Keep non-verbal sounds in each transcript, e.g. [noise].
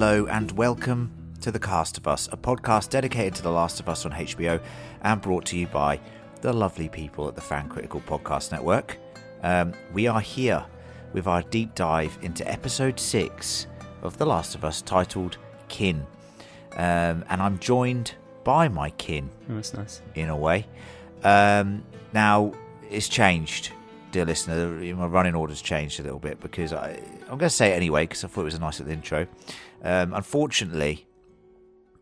Hello and welcome to The Cast of Us, a podcast dedicated to The Last of Us on HBO and brought to you by the lovely people at the Fan Critical Podcast Network. Um, we are here with our deep dive into episode six of The Last of Us titled Kin. Um, and I'm joined by my kin Oh, that's nice. in a way. Um, now, it's changed, dear listener. My running order's changed a little bit because I, I'm going to say it anyway because I thought it was a nice little intro. Um, unfortunately,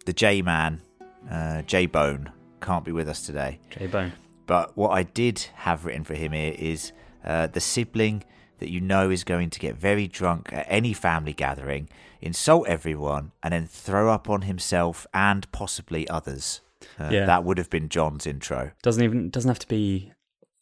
the J Man, uh, J Bone, can't be with us today. J Bone. But what I did have written for him here is uh, the sibling that you know is going to get very drunk at any family gathering, insult everyone, and then throw up on himself and possibly others. Uh, Yeah. That would have been John's intro. Doesn't even doesn't have to be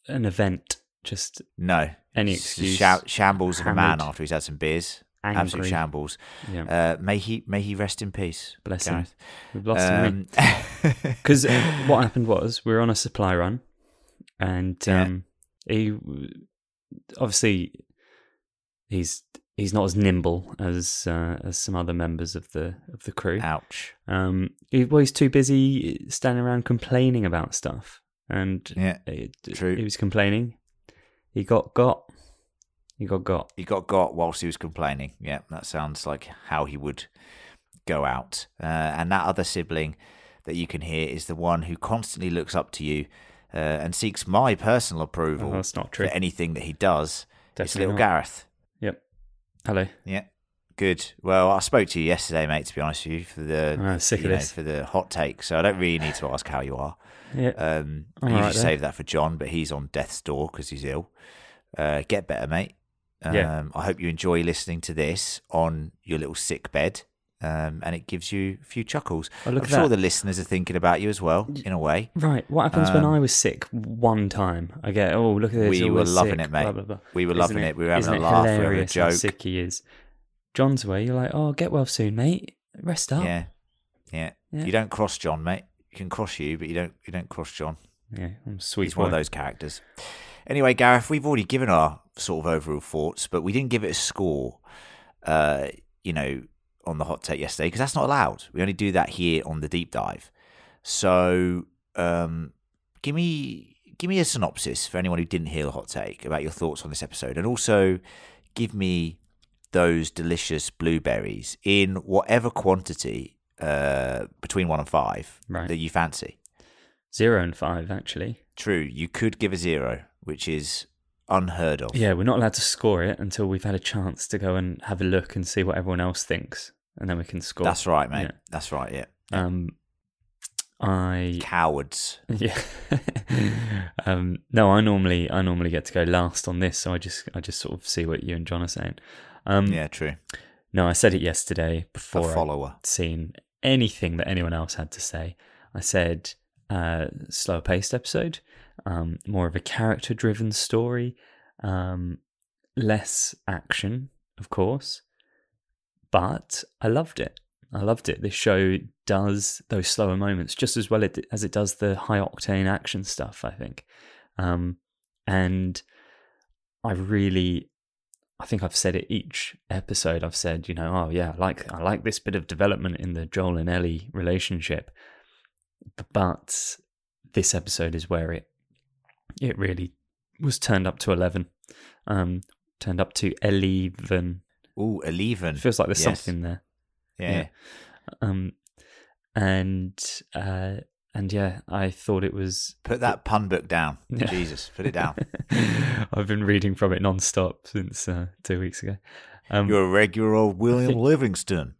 an event. Just No. Any excuse. sha- shambles of a man after he's had some beers. angry. Absolute shambles. Yeah. Uh, may he may he rest in peace. Bless him. We've lost him. Um, Because [laughs] what happened was we were on a supply run, and Yeah. um, he obviously he's he's not as nimble as uh, as some other members of the of the crew. ouch. Um, he, well, he's too busy standing around complaining about stuff, and Yeah. it, true. he was complaining. He got got. He got got. He got got whilst he was complaining. Yeah, that sounds like how he would go out. Uh, and that other sibling that you can hear is the one who constantly looks up to you uh, and seeks my personal approval Oh, that's not true. for anything that he does. it's Definitely little not. Gareth. Yep. Hello. Yeah. Good. Well, I spoke to you yesterday, mate. To be honest with you, for the sick you know, for the hot take, so I don't really need to ask how you are. Yeah. Um, I usually alright then. save that for John, but he's on death's door because he's ill. Uh, get better, mate. Um, Yeah. I hope you enjoy listening to this on your little sick bed, um, and it gives you a few chuckles. Oh, look I'm sure that. the listeners are thinking about you as well, in a way. Right. What happens when Um, I was sick one time? I get, oh, look at this. We were loving sick, it, mate. Blah, blah, blah. We were Isn't loving it. We were having a laugh. We were having a how joke. sick he is. John's away. You're like, oh, get well soon, mate. Rest up. Yeah, yeah, Yeah. You don't cross John, mate. Can cross you, but you don't. You don't cross John. Yeah, I'm sweet. He's one of those characters. Anyway, Gareth, we've already given our sort of overall thoughts, but we didn't give it a score. Uh, you know, on the hot take yesterday because that's not allowed. We only do that here on the deep dive. So, um, give me give me a synopsis for anyone who didn't hear the hot take about your thoughts on this episode, and also give me those delicious blueberries in whatever quantity uh, between one and five Right. that you fancy. Zero and five, actually. True, you could give a zero, which is unheard of. Yeah, we're not allowed to score it until we've had a chance to go and have a look and see what everyone else thinks, and then we can score. That's right, mate. Yeah. That's right. Yeah. Um, I Cowards. [laughs] yeah. um, no, I normally I normally get to go last on this, so I just I just sort of see what you and John are saying. Um, Yeah, true. No, I said it yesterday A before I'd follower. seen anything that anyone else had to say. I said uh, slower paced episode, um, more of a character driven story, um, less action, of course, but I loved it. I loved it. This show does those slower moments just as well as it does the high octane action stuff. I think, um, and I really I think I've said it each episode. I've said, you know, oh yeah, I like I like this bit of development in the Joel and Ellie relationship, but this episode is where it it really was turned up to eleven, um, turned up to eleven. Ooh, eleven. It feels like there's Yes. something there, Yeah. yeah. um, and uh, and yeah, I thought it was Put that pun book down. Yeah. Jesus, put it down. [laughs] I've been reading from it non-stop since uh, two weeks ago. Um, You're a regular old William think- Livingston.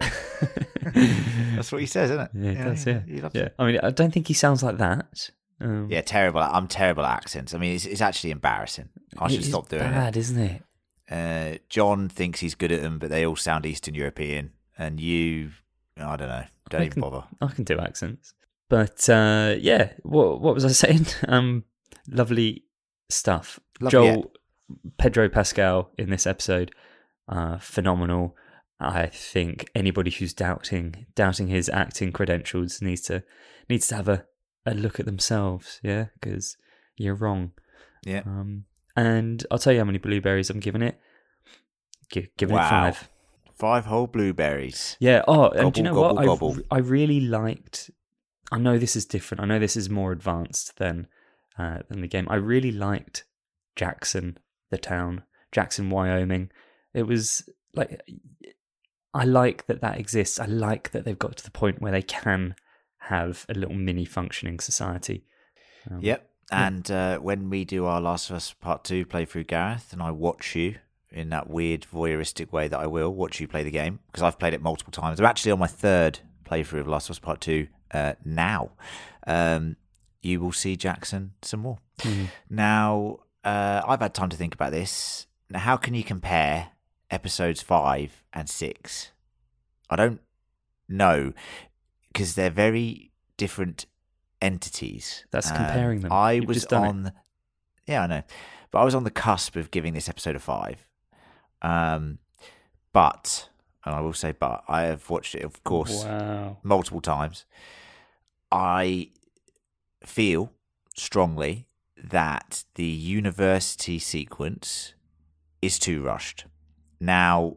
[laughs] That's what he says, isn't it? Yeah, does, yeah. yeah, it. I mean, I don't think he sounds like that. Um, Yeah, terrible. I'm terrible at accents. I mean, it's, it's actually embarrassing. I should stop doing bad, isn't it? it. Uh, John thinks he's good at them, but they all sound Eastern European. And you, I don't know. Don't I even can- bother. I can do accents, but uh, yeah. What what was I saying? [laughs] Um, lovely stuff. Lovely Joel, Pedro Pascal in this episode, uh, phenomenal. I think anybody who's doubting doubting his acting credentials needs to needs to have a, a look at themselves. Yeah, because you're wrong. Yeah. Um, and I'll tell you how many blueberries I'm giving it. Gi- giving Wow. it five. Five whole blueberries. Yeah. Oh, and do you know Gobble, what? gobble, I. I really liked. I know this is different. I know this is more advanced than uh, than the game. I really liked Jackson, the town, Jackson, Wyoming. It was like I like that that exists. I like that they've got to the point where they can have a little mini functioning society. Um, Yep. And uh, when we do our Last of Us Part 2 playthrough, Gareth, and I watch you in that weird voyeuristic way that I will watch you play the game, because I've played it multiple times. I'm actually on my third playthrough of Last of Us Part 2 uh, now. Um, you will see Jackson some more. Mhm. Now, uh, I've had time to think about this. Now, how can you compare episodes 5 and 6? I don't know, because they're very different entities. That's Um, comparing them. I You've was just done it. on. Yeah, I know, but I was on the cusp of giving this episode a five. Um, but and I will say, but I have watched it, of course, Wow. multiple times. I feel strongly that the university sequence is too rushed. Now,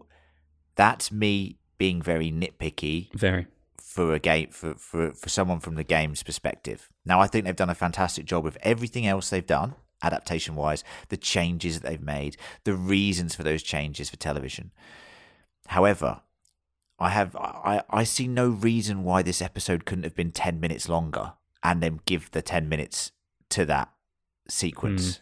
that's me being very nitpicky Very. for a game for, for for someone from the game's perspective. Now I think they've done a fantastic job with everything else they've done, adaptation wise, the changes that they've made, the reasons for those changes for television. However, I have I, I see no reason why this episode couldn't have been ten minutes longer and then give the ten minutes to that sequence.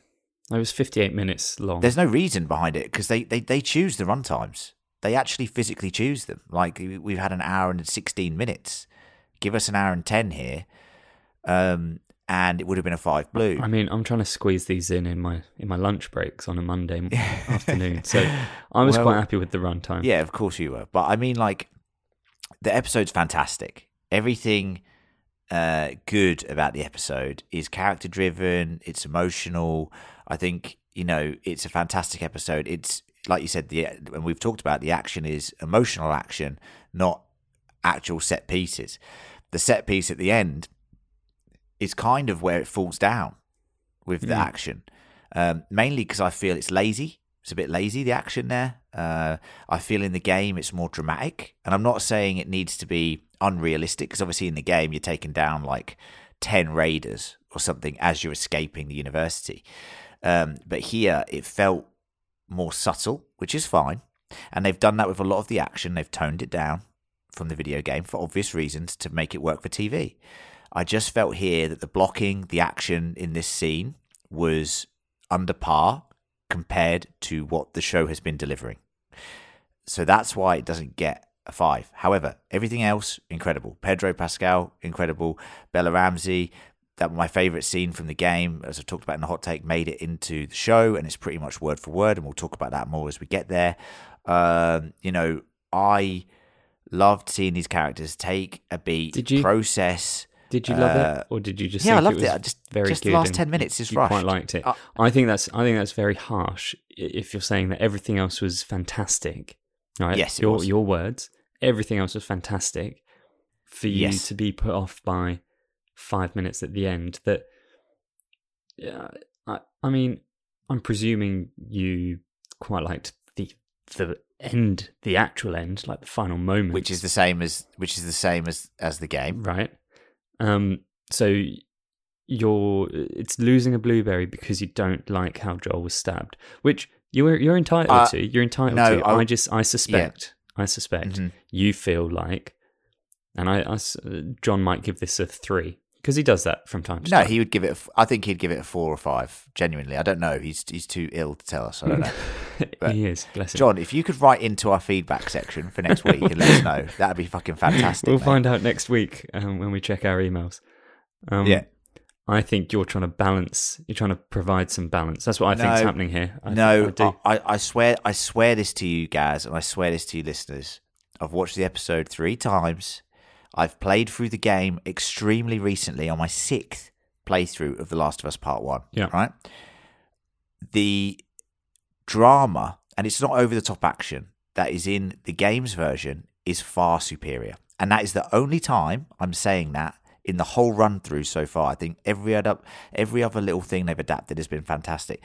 It was 58 minutes long. There's no reason behind it because they, they, they choose the run times. They actually physically choose them. Like we- we've had an hour and 16 minutes. Give us an hour and 10 here. Um, and it would have been a five blue. I mean, I'm trying to squeeze these in in my in my lunch breaks on a Monday [laughs] afternoon. So I was Well, quite happy with the runtime. Yeah, of course you were. But I mean, like, the episode's fantastic. Everything uh, good about the episode is character driven, it's emotional. I think, you know, it's a fantastic episode. It's, like you said, the and we've talked about the action is emotional action, not actual set pieces. The set piece at the end is kind of where it falls down with the Mm. action, um, mainly because I feel it's lazy. It's a bit lazy the action there. Uh, I feel in the game it's more dramatic, and I'm not saying it needs to be unrealistic because obviously in the game you're taking down like ten raiders or something as you're escaping the university. Um, but here it felt more subtle, which is fine, and they've done that with a lot of the action. They've toned it down from the video game for obvious reasons to make it work for TV. I just felt here that the blocking, the action in this scene was under par compared to what the show has been delivering. So that's why it doesn't get a five. However, everything else, incredible. Pedro Pascal, incredible. Bella Ramsey, that my favourite scene from the game, as I talked about in the hot take, made it into the show, and it's pretty much word for word, and we'll talk about that more as we get there. Um, you know, I loved seeing these characters take a beat, Did you- process. Did you love Uh, it, or did you just? yeah, I loved it. it. I just- very just the last 10 minutes is you Quite liked it. Uh, I think that's. I think that's very harsh. If you're saying that everything else was fantastic, right? Yes, it your was. your words. Everything else was fantastic. For you Yes. to be put off by five minutes at the end, that. Yeah, I. I mean, I'm presuming you quite liked the the end, the actual end, like the final moment, which is the same as which is the same as as the game. right? Um, so you're it's losing a blueberry because you don't like how Joel was stabbed, which you're you're entitled Uh, to. You're entitled no, to. I- I, just I suspect I suspect Mhm. you feel like, and I, I John might give this a three because he does that from time to No, time. No, he would give it. A, I think he'd give it a four or five. Genuinely, I don't know. He's he's too ill to tell us. I don't know. [laughs] but- he is bless him. John, if you could write into our feedback section for next week and let us know, [laughs] that'd be fucking fantastic. we'll mate. find out next week um, when we check our emails. Um, Yeah. I think you're trying to balance. You're trying to provide some balance. That's what I think is happening here. I, no, I. I, I swear, I swear this to you guys, and I swear this to you listeners. I've watched the episode three times. I've played through the game extremely recently on my sixth playthrough of The Last of Us Part One. Yeah. Right. The drama, and it's not over the top action that is in the game's version, is far superior. And that is the only time I'm saying that in the whole run through so far. I think every other every other little thing they've adapted has been fantastic.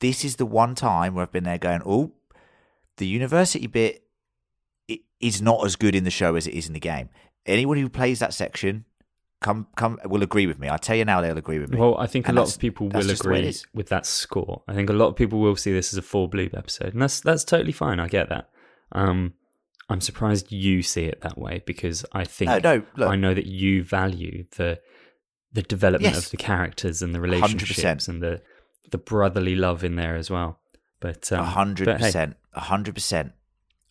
This is the one time where I've been there going, oh, the university bit, is not as good in the show as it is in the game. Anyone who plays that section come come will agree with me. I tell you now, they'll agree with me. Well, I think And a lot of people will just the way it agree with that score. I think a lot of people will see this as a four bloob episode, and that's that's totally fine. I get that. Um, I'm surprised you see it that way because I think No, no, look. I know that you value the the development Yes. of the characters and the relationships and the the brotherly love in there as well. But A um, hundred but hey, percent, a hundred percent.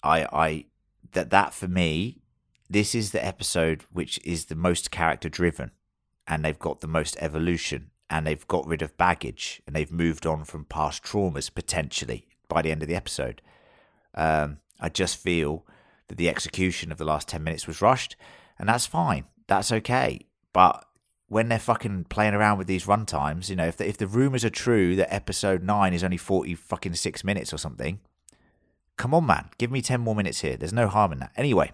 I, I, that that for me, this is the episode which is the most character driven, and they've got the most evolution, and they've got rid of baggage, and they've moved on from past traumas potentially by the end of the episode. Um, I just feel that the execution of the last ten minutes was rushed, and that's fine. That's okay. But when they're fucking playing around with these runtimes, you know, if the, if the rumors are true that episode nine is only forty fucking six minutes or something, come on, man, give me ten more minutes here. There's no harm in that. Anyway,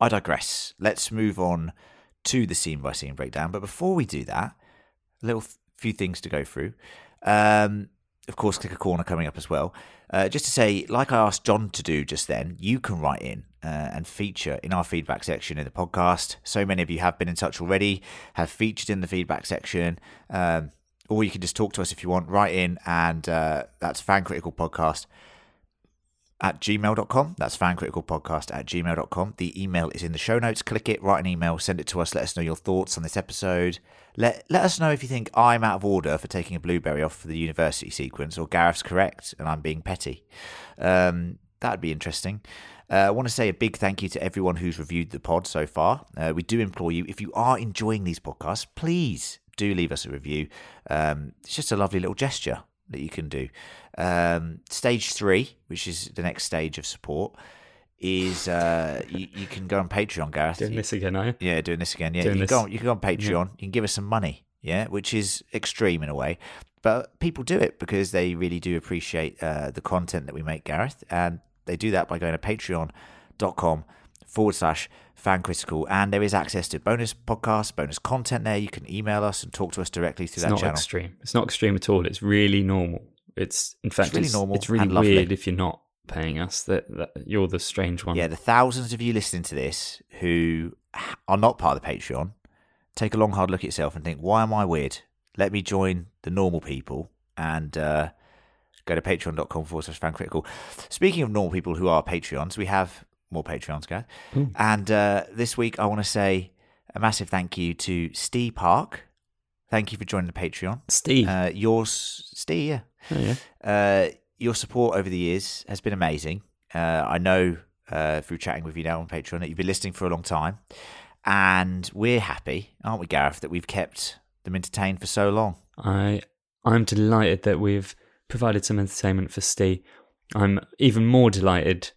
I digress. Let's move on to the scene by scene breakdown. But before we do that, a little few things to go through. Um, of course, Clicker Corner coming up as well. Uh, just to say, like I asked John to do just then, you can write in uh, and feature in our feedback section in the podcast. So many of you have been in touch already, have featured in the feedback section. Um, or you can just talk to us if you want, write in, and uh, that's Fan Critical Podcast at gmail.com. That's fancriticalpodcast at gmail.com. The email is in the show notes. Click it, write an email, send it to us. Let us know your thoughts on this episode. Let, let us know if you think I'm out of order for taking a blueberry off for the university sequence or Gareth's correct and I'm being petty. Um, that'd be interesting. Uh, I want to say a big thank you to everyone who's reviewed the pod so far. Uh, we do implore you, if you are enjoying these podcasts, please do leave us a review. Um, it's just a lovely little gesture that you can do. Um, stage three, which is the next stage of support, is uh, you, you can go on Patreon, Gareth. doing You- this again, are you? yeah, doing this again. Yeah, Doing you can, this. go on, you can go on Patreon. You can give us some money. Yeah, which is extreme in a way, but people do it because they really do appreciate uh, the content that we make, Gareth, and they do that by going to Patreon.com forward slash fan critical and there is access to bonus podcasts bonus content there you can email us and talk to us directly through It's that not channel extreme. It's not extreme at all. It's really normal. It's in fact really it's, normal It's really weird if you're not paying us. That, that you're the strange one. yeah the thousands of you listening to this who are not part of the patreon take a long hard look at yourself and think why am i weird let me join the normal people and uh, go to patreon.com forward slash fan critical speaking of normal people who are patreons we have more patreons guys Ooh. and uh, this week i want to say a massive thank you to steve park thank you for joining the patreon Steve. uh, yours steve yeah oh, yeah. uh, your support over the years has been amazing. Uh, I know uh, through chatting with you now on Patreon that you've been listening for a long time, and we're happy, aren't we, Gareth, that we've kept them entertained for so long. I I'm delighted that we've provided some entertainment for Steve. I'm even more delighted,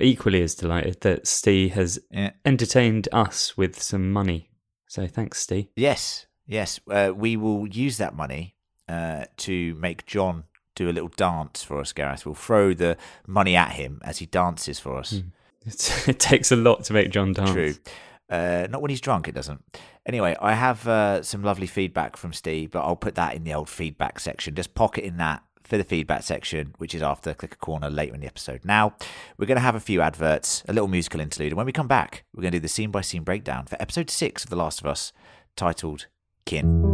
equally as delighted, that Steve has Yeah. entertained us with some money. So thanks, Steve. Yes, yes, uh, we will use that money uh, to make John do a little dance for us, Gareth. We'll throw the money at him as he dances for us. It's, [laughs] it takes a lot to make John dance. True. Uh, not when he's drunk, it doesn't. Anyway, I have uh, some lovely feedback from Steve, but I'll put that in the old feedback section. Just pocket in that for the feedback section, which is after Clicker Corner later in the episode. Now, we're going to have a few adverts, a little musical interlude, and when we come back, we're going to do the scene by scene breakdown for episode six of The Last of Us, titled Kin.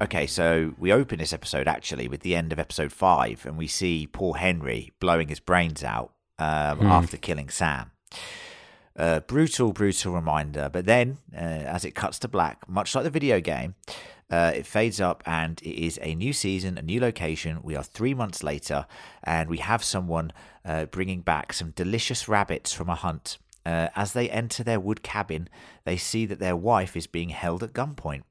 Okay, so we open this episode actually with the end of episode five, and we see poor Henry blowing his brains out um, Hmm. after killing Sam. Uh, brutal, brutal reminder. But then, uh, as it cuts to black, much like the video game, uh, it fades up and it is a new season, a new location. We are three months later, and we have someone uh, bringing back some delicious rabbits from a hunt. Uh, as they enter their wood cabin, they see that their wife is being held at gunpoint.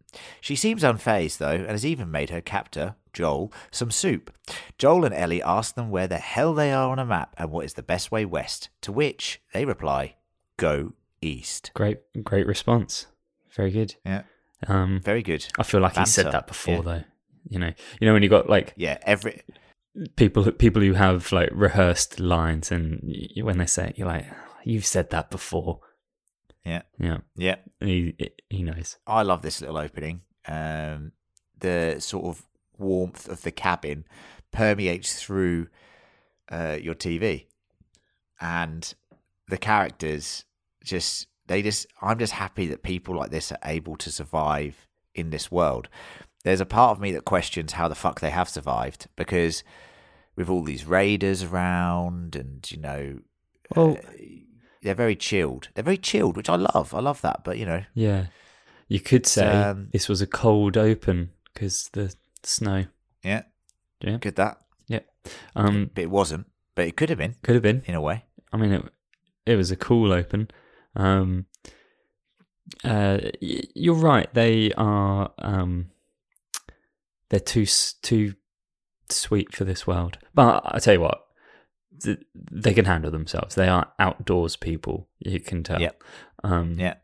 She seems unfazed, though, and has even made her captor, Joel, some soup. Joel and Ellie ask them where the hell they are on a map and what is the best way west, to which they reply, Go east. Great, great response. Very good. Yeah, Um, very good. I feel like he said that before, yeah. though. You know, you know when you got like Yeah, every people people who have like rehearsed lines, and when they say it, you're like, you've said that before. Yeah, Yeah, yeah. he he knows. I love this little opening. Um, the sort of warmth of the cabin permeates through uh, your TV, and the characters just they just. I'm just happy that people like this are able to survive in this world. There's a part of me that questions how the fuck they have survived because with all these raiders around, and you know, Well, they're very chilled. They're very chilled, which I love. I love that. But you know, yeah, you could say um, this was a cold open because the snow. yeah, Yeah. good that. Yeah, um, but it wasn't. But it could have been could have been. in a way. I mean, it it was a cool open. Um, uh, you're right. They are um, they're too too sweet for this world. But I tell you what, they can handle themselves. They are outdoors people. You can tell. Yep. Um, Yeah,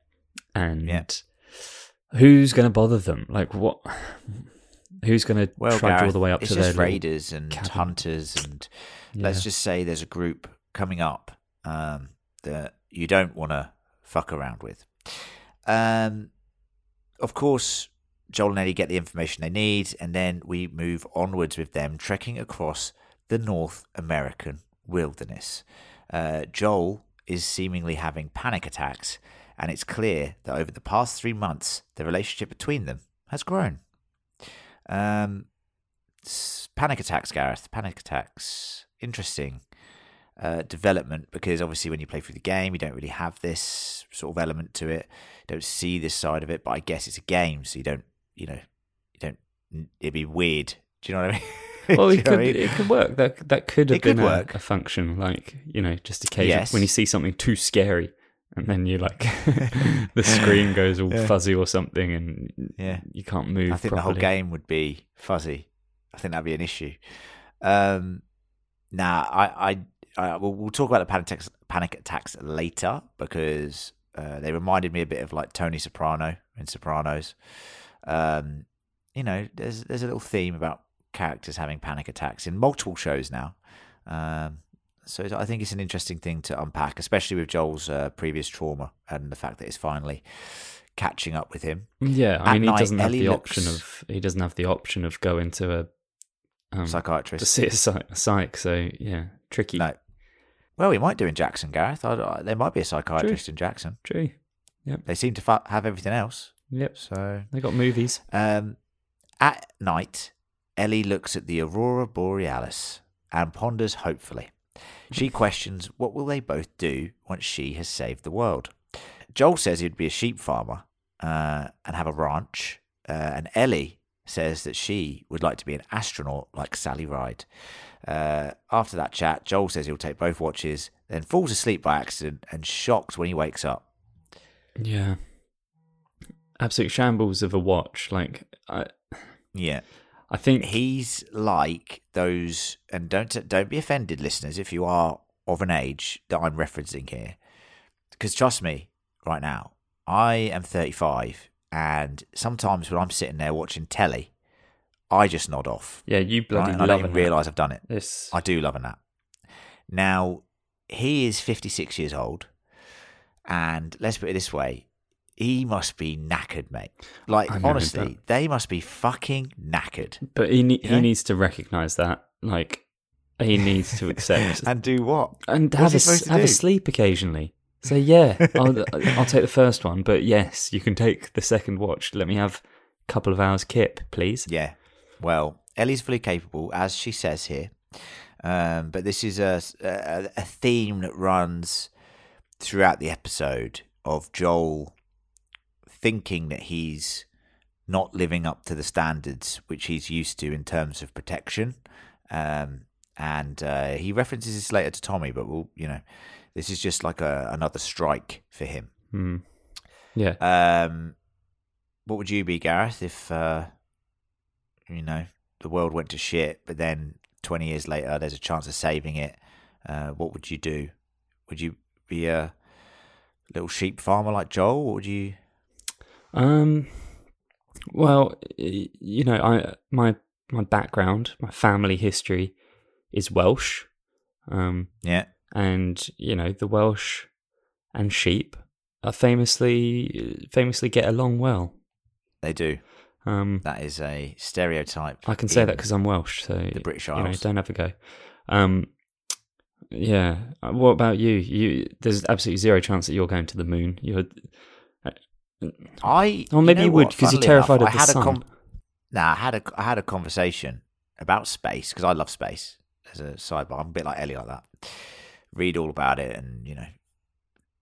And Yeah. who's going to bother them? Like what? Who's going to well, trudge all the way up to their raiders and cabin. hunters, and Yeah. let's just say there's a group coming up um, that you don't want to fuck around with. Um, of course, Joel and Ellie get the information they need, and then we move onwards with them trekking across the North American wilderness. Uh, Joel is seemingly having panic attacks, and it's clear that over the past three months, the relationship between them has grown. Um, panic attacks, Gareth. Panic attacks. Interesting uh, development because obviously when you play through the game, you don't really have this sort of element to it. You don't see this side of it, but I guess it's a game, so you don't, you know, you don't. It'd be weird. Do you know what I mean? [laughs] [laughs] well, it could I mean? it could work. That that could have It could been a, work. a function, like you know, just occasionally Yes. when you see something too scary, and then you like [laughs] [laughs] the screen goes all Yeah. fuzzy or something, and Yeah. you can't move. I think properly. the whole game would be fuzzy. I think that'd be an issue. Um, nah, I, I, I we'll, we'll talk about the panic attacks, panic attacks later because uh, they reminded me a bit of like Tony Soprano in Sopranos. Um, you know, there's there's a little theme about characters having panic attacks in multiple shows now. Um, so I think it's an interesting thing to unpack, especially with Joel's uh, previous trauma and the fact that it's finally catching up with him. Yeah, I At mean, he doesn't have Ellie the option of he doesn't have the option of going to a um, to see a psych, a psych. So yeah, tricky. No. Well, we might do in Jackson, Gareth. I, I, there might be a psychiatrist in Jackson. True. Yep. They seem to fa- have everything else. Yep. So, They got movies. um, at night, Ellie looks at the aurora borealis and ponders hopefully. She questions what will they both do once she has saved the world. Joel says he'd be a sheep farmer uh, and have a ranch, uh, and Ellie says that she would like to be an astronaut like Sally Ride. Uh, after that chat, Joel says he'll take both watches, then falls asleep by accident and shocked when he wakes up. Yeah. Absolute shambles of a watch. Like I, Yeah. I think he's like those and don't don't be offended listeners if you are of an age that I'm referencing here because trust me right now I am 35 and sometimes when I'm sitting there watching telly I just nod off Yeah, you right? bloody and I don't even realize I've done it This. I do love a nap now he is 56 years old and let's put it this way he must be knackered mate like know, honestly they must be fucking knackered But he ne- he needs to recognize that. Like he needs to accept [laughs] and do what and have a s- supposed to have a sleep occasionally. So yeah, I'll, [laughs] I'll take the first one, but yes, you can take the second watch. Let me have a couple of hours kip, please. Yeah. Well, Ellie's fully capable, as she says here. Um, but this is a, a a theme that runs throughout the episode of Joel thinking that he's not living up to the standards which he's used to in terms of protection. Um, and uh, he references this later to Tommy, but we'll, you know, this is just like a, another strike for him. Hmm. Yeah. Um, what would you be, Gareth, if uh, you know the world went to shit, but then twenty years later there's a chance of saving it? Uh, what would you do? Would you be a little sheep farmer like Joel, or would you? Um. Well, you know, I my my background, my family history is Welsh. Um, Yeah, and you know the Welsh and sheep are famously famously get along well. they do. Um, That is a stereotype. I can say that because I'm Welsh, so the British you know, Isles. don't have a go. Um, yeah. Uh, What about you? You there's absolutely zero chance that you're going to the moon. You're I. Oh, maybe know you would, because you're terrified enough, of I the had a sun. Nah, I had a I had a conversation about space because I love space. As a sidebar, I'm a bit like Ellie like that. Read all about it and you know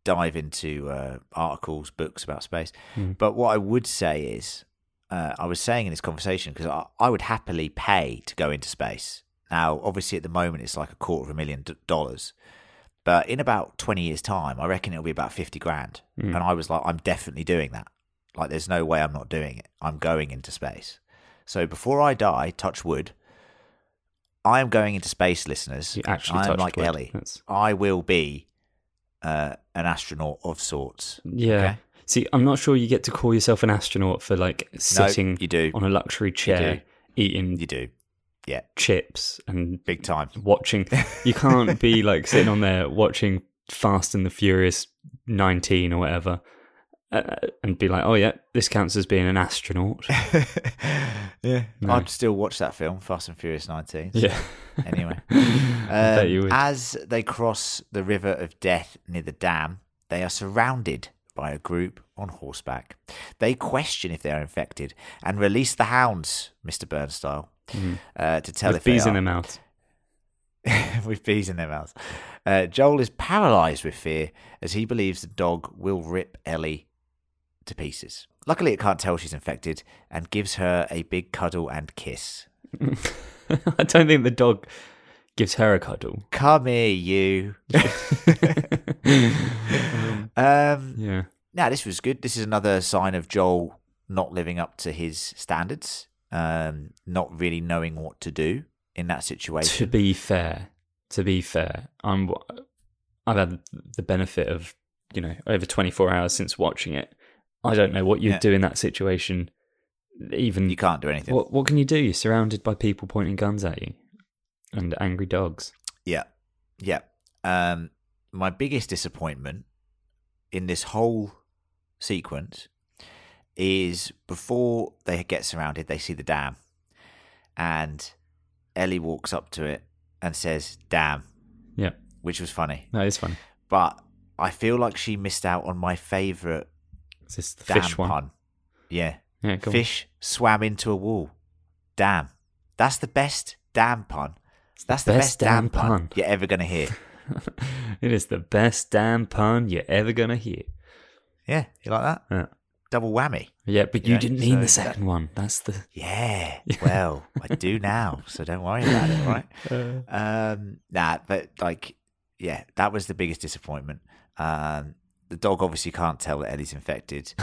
dive into uh, articles, books about space. Hmm. But what I would say is, uh, I was saying in this conversation because I, I would happily pay to go into space. Now, obviously, at the moment, it's like a quarter of a million dollars. But in about 20 years' time, I reckon it'll be about 50 grand. Mm. And I was like, I'm definitely doing that. Like, there's no way I'm not doing it. I'm going into space. So before I die, touch wood, I am going into space, listeners. you actually I'm like wood. Ellie. That's, I will be uh, an astronaut of sorts. yeah. Okay. See, I'm not sure you get to call yourself an astronaut for like sitting you do. on a luxury chair eating You do. Yeah, chips and big time. watching. You can't be [laughs] like sitting on there watching Fast and the Furious 19 or whatever uh, and be like, oh, yeah, this counts as being an astronaut. [laughs] yeah, No. I'd still watch that film, Fast and Furious 19. yeah. Anyway, [laughs] Um, as they cross the river of death near the dam, they are surrounded by a group on horseback. They question if they are infected and release the hounds, Mister Burns style, uh, to tell With if they bees in their mouth. [laughs] with bees in their mouths. Uh, Joel is paralyzed with fear as he believes the dog will rip Ellie to pieces. Luckily, it can't tell she's infected and gives her a big cuddle and kiss. [laughs] I don't think the dog gives her a cuddle. Come here, you. [laughs] um, Yeah. now, this was good. This is another sign of Joel not living up to his standards, um, not really knowing what to do in that situation. To be fair, to be fair, I'm. I've had the benefit of you know over 24 hours since watching it. I don't know what you'd Yeah. do in that situation. Even You can't do anything. what what can you do? You're surrounded by people pointing guns at you and angry dogs. Yeah, yeah. Um, my biggest disappointment in this whole sequence is before they get surrounded, they see the dam, and Ellie walks up to it and says, "Damn," Yeah, which was funny. that is funny. But I feel like she missed out on my favourite Is this the damn fish one? pun. Yeah, Yeah, go on. fish swam into a wall. Damn, that's the best damn pun. That's the best, damn pun you're ever gonna hear. [laughs] it is the best damn pun you're ever gonna hear. Yeah, you like that? Yeah, Double whammy. yeah but you Yeah, didn't mean the so second one. That's the [laughs] [laughs] Yeah. Well, I do now, so don't worry about it, right? Um, nah, but like, yeah, that was the biggest disappointment. Um, the dog obviously can't tell that Ellie's infected,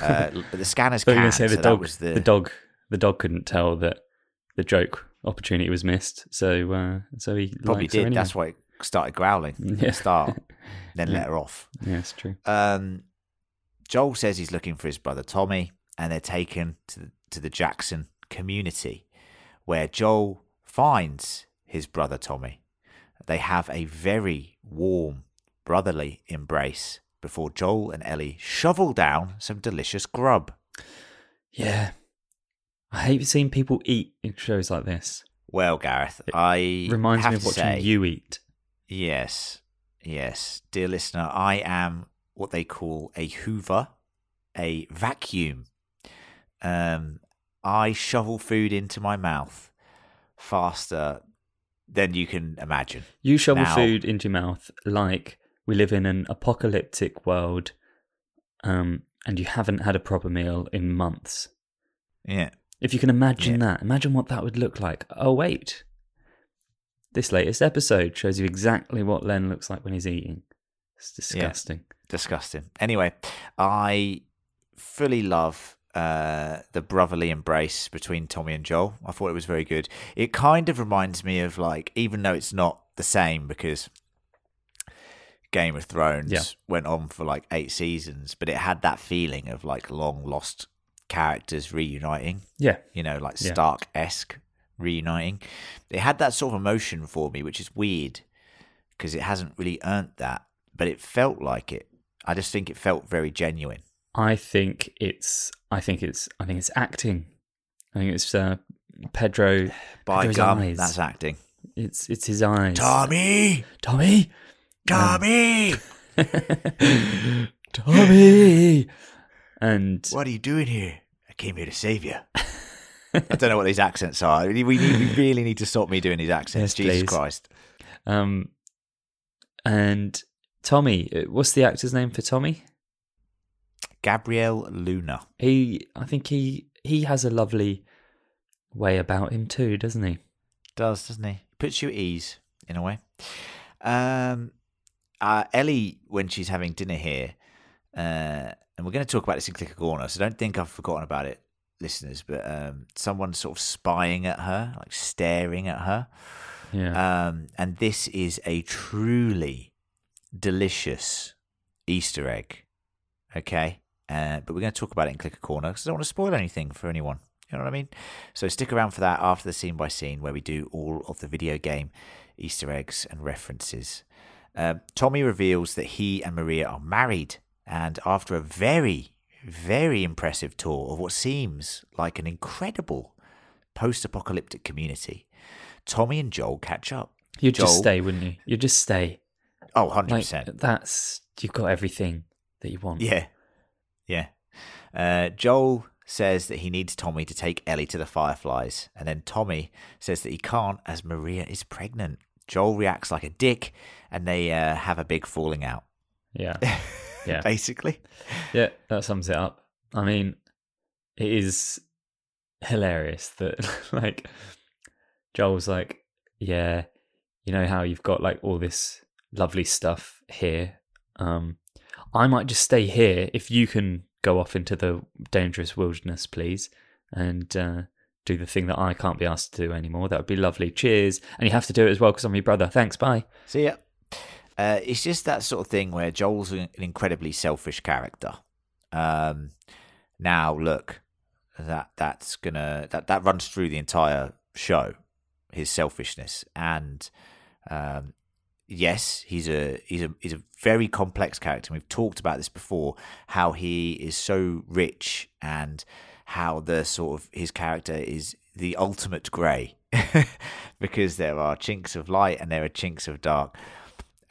uh, but the scanners So you're can. say the so dog, the, the dog, the dog couldn't tell that the joke opportunity was missed. So, uh, so he probably did. anyway. That's why it started growling at Yeah. the start, [laughs] then Yeah. let her off. Yeah, it's true. Um, Joel says he's looking for his brother Tommy, and they're taken to the, to the Jackson community, where Joel finds his brother Tommy. They have a very warm, brotherly embrace before Joel and Ellie shovel down some delicious grub. Yeah, I hate seeing people eat in shows like this. Well, Gareth, I Reminds me of watching say, you eat. Yes, yes, dear listener, I am what they call a Hoover, a vacuum. Um, I shovel food into my mouth faster than you can imagine. You shovel Now- food into your mouth like we live in an apocalyptic world, um, and you haven't had a proper meal in months. Yeah. If you can imagine Yeah. that, imagine what that would look like. Oh wait, this latest episode shows you exactly what Len looks like when he's eating. It's disgusting. disgusting. Anyway, I fully love uh, the brotherly embrace between Tommy and Joel. I thought it was very good. It kind of reminds me of like, even though it's not the same because Game of Thrones Yeah. went on for like eight seasons, but it had that feeling of like long lost characters reuniting. Yeah, You know, like Yeah. Stark esque reuniting. It had that sort of emotion for me, which is weird because it hasn't really earned that, but it felt like it. I just think it felt very genuine. I think it's. I think it's. I think it's acting. I think it's uh, Pedro. By Pedro's gum, eyes. that's acting. It's it's his eyes. Tommy, Tommy. Tommy, [laughs] Tommy. And what are you doing here? I came here to save you. I don't know what these accents are. We, we, need, we really need to stop me doing these accents. Yes, Jesus please. Christ. um, and Tommy. uh, What's the actor's name for Tommy? Gabriel Luna. He. I think he he has a lovely way about him too, doesn't he? Does, doesn't he? Puts you at ease in a way. Um, uh, Ellie, when she's having dinner here, uh, and we're going to talk about this in Clicker Corner, so don't think I've forgotten about it, listeners. But um, someone's sort of spying at her, like staring at her, Yeah. um, and this is a truly delicious Easter egg. Okay, uh, but we're going to talk about it in Clicker Corner because I don't want to spoil anything for anyone. You know what I mean? So stick around for that after the scene by scene where we do all of the video game Easter eggs and references. Um, Tommy reveals that he and Maria are married, and after a very, very impressive tour of what seems like an incredible post apocalyptic community, Tommy and Joel catch up. You'd just stay, wouldn't you? You'd just stay. Oh, 100%. Like that's you've got everything that you want. Yeah. Yeah. Uh, Joel says that he needs Tommy to take Ellie to the Fireflies, and then Tommy says that he can't as Maria is pregnant. Joel reacts like a dick, and they uh, have a big falling out, Yeah. [laughs] Yeah. basically. Yeah, that sums it up. I mean, it is hilarious that [laughs] like Joel's like, yeah, you know how you've got like all this lovely stuff here. Um, I might just stay here if you can go off into the dangerous wilderness, please, and uh, do the thing that I can't be asked to do anymore. That would be lovely. Cheers, and you have to do it as well because I'm your brother. Thanks. Bye. See ya. Uh, it's just that sort of thing where Joel's an incredibly selfish character. Um, now, look, that that's gonna that that runs through the entire show, his selfishness, and um, yes, he's a he's a he's a very complex character. We've talked about this before, how he is so rich and how the sort of his character is the ultimate grey, [laughs] because there are chinks of light and there are chinks of dark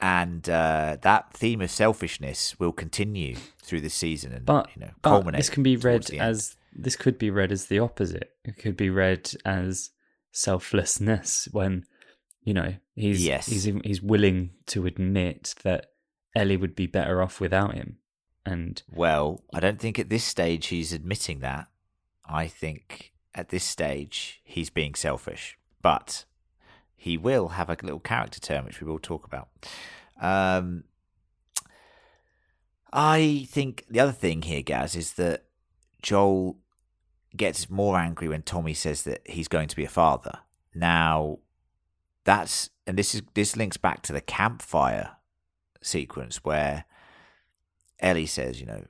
and uh, that theme of selfishness will continue through the season and But, you know but culminate. this can be read towards the end. as this could be read as the opposite. It could be read as selflessness when you know he's Yes. he's he's willing to admit that Ellie would be better off without him. And well. I don't think at this stage he's admitting that. I think at this stage he's being selfish, but he will have a little character turn, which we will talk about. Um, I think the other thing here, Gaz, is that Joel gets more angry when Tommy says that he's going to be a father. Now, that's and this is this links back to the campfire sequence where Ellie says, you know,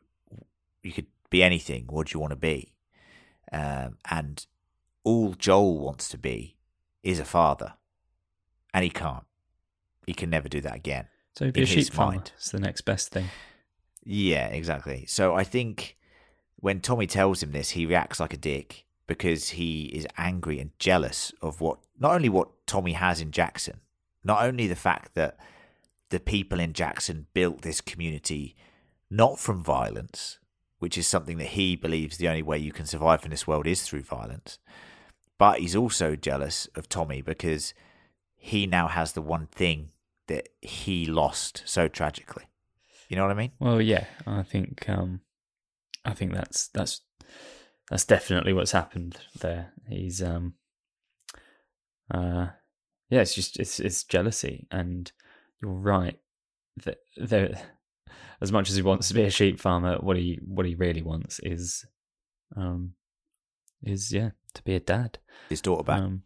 you could be anything. What do you want to be? Um, and all Joel wants to be is a father, and he can't. He can never do that again. so be a sheep farmer. It's the next best thing. Yeah, exactly. So I think when Tommy tells him this, he reacts like a dick because he is angry and jealous of what not only what Tommy has in Jackson, not only the fact that the people in Jackson built this community not from violence, which is something that he believes the only way you can survive in this world is through violence. But he's also jealous of Tommy because he now has the one thing that he lost so tragically. You know what I mean? Well, yeah, I think um, I think that's that's that's definitely what's happened there. He's um, uh, yeah, it's just it's it's jealousy, and you're right that there. As much as he wants to be a sheep farmer, what he what he really wants is, um, is yeah, to be a dad. His daughter back. Um,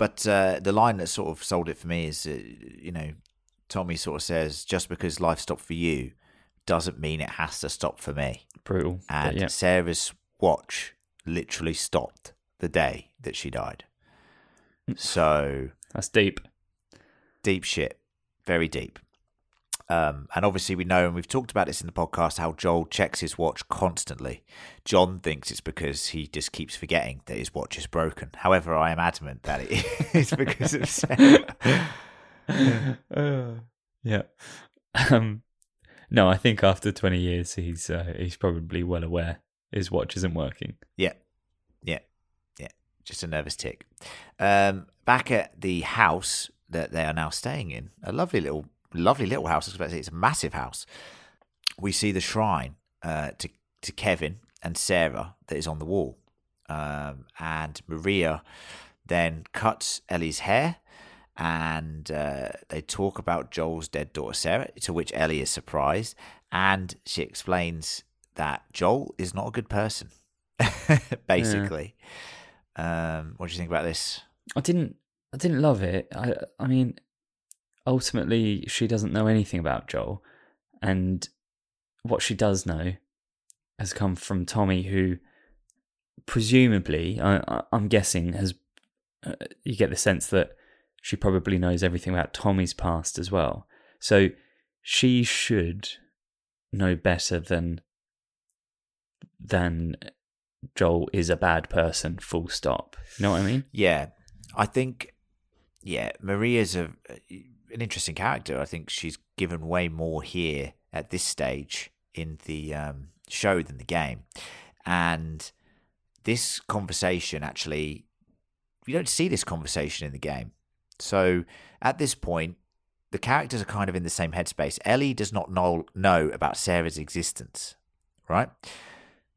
But uh, the line that sort of sold it for me is, uh, you know, Tommy sort of says, just because life stopped for you doesn't mean it has to stop for me. brutal. And yeah, Sarah's watch literally stopped the day that she died. So that's deep. deep shit, very deep. Um, and obviously, we know, and we've talked about this in the podcast, how Joel checks his watch constantly. John thinks it's because he just keeps forgetting that his watch is broken. However, I am adamant that it [laughs] is because of Sarah. [laughs] yeah. Um, no, I think after 20 years, he's uh, he's probably well aware his watch isn't working. Yeah, yeah, yeah. Just a nervous tick. Um, back at the house that they are now staying in, a lovely little, lovely little house. I was about to say it's a massive house. We see the shrine uh, to to Kevin and Sarah that is on the wall, um, and Maria then cuts Ellie's hair. And uh, they talk about Joel's dead daughter Sarah, to which Ellie is surprised, and she explains that Joel is not a good person [laughs] basically. Um, what do you think about this? I didn't I didn't love it. I I mean, ultimately, she doesn't know anything about Joel, and what she does know has come from Tommy, who presumably, I, I'm guessing, has. Uh, you get the sense that she probably knows everything about Tommy's past as well. So she should know better than than Joel is a bad person. Full stop. You know what I mean? Yeah, I think, yeah, Maria's a an interesting character. I think she's given way more here at this stage in the um, show than the game, and this conversation actually, you don't see this conversation in the game. So at this point, the characters are kind of in the same headspace. Ellie does not know know about Sarah's existence, right?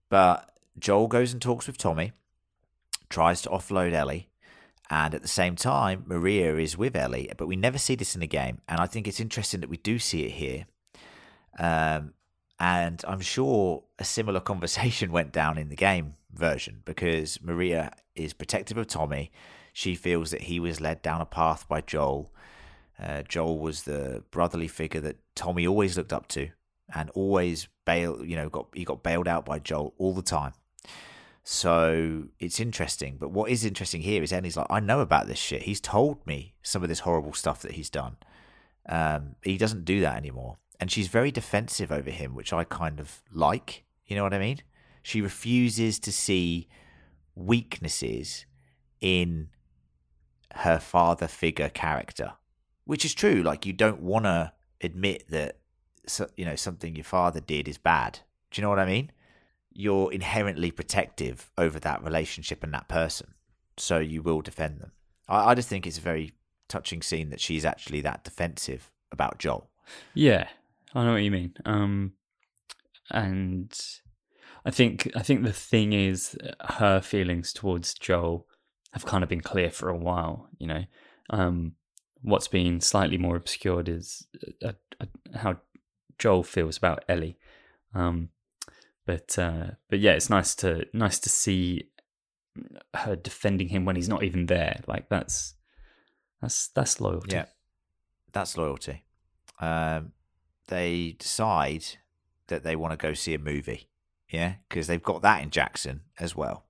But Joel goes and talks with Tommy, tries to offload Ellie, and at the same time, Maria is with Ellie. But we never see this in the game, and I think it's interesting that we do see it here. Um, and I'm sure a similar [laughs] conversation went down in the game version because Maria is protective of Tommy. She feels that he was led down a path by Joel. Uh, Joel was the brotherly figure that Tommy always looked up to, and always bail. You know, got he got bailed out by Joel all the time. So it's interesting. But what is interesting here is Ellie's like, I know about this shit. He's told me some of this horrible stuff that he's done. Um, he doesn't do that anymore. And she's very defensive over him, which I kind of like. You know what I mean? She refuses to see weaknesses in her father figure character, which is true. Like, you don't want to admit that, you know, something your father did is bad. Do you know what I mean? You're inherently protective over that relationship and that person. So you will defend them. I, I just think it's a very touching scene that she's actually that defensive about Joel. Yeah, I know what you mean. Um, and I think I think the thing is her feelings towards Joel have kind of been clear for a while. You know, um, what's been slightly more obscured is uh, uh, how Joel feels about Ellie. Um, but uh, but yeah, it's nice to nice to see her defending him when he's not even there. Like that's that's that's loyalty. Yeah, that's loyalty. Um, they decide that they want to go see a movie, yeah, because they've got that in Jackson as well.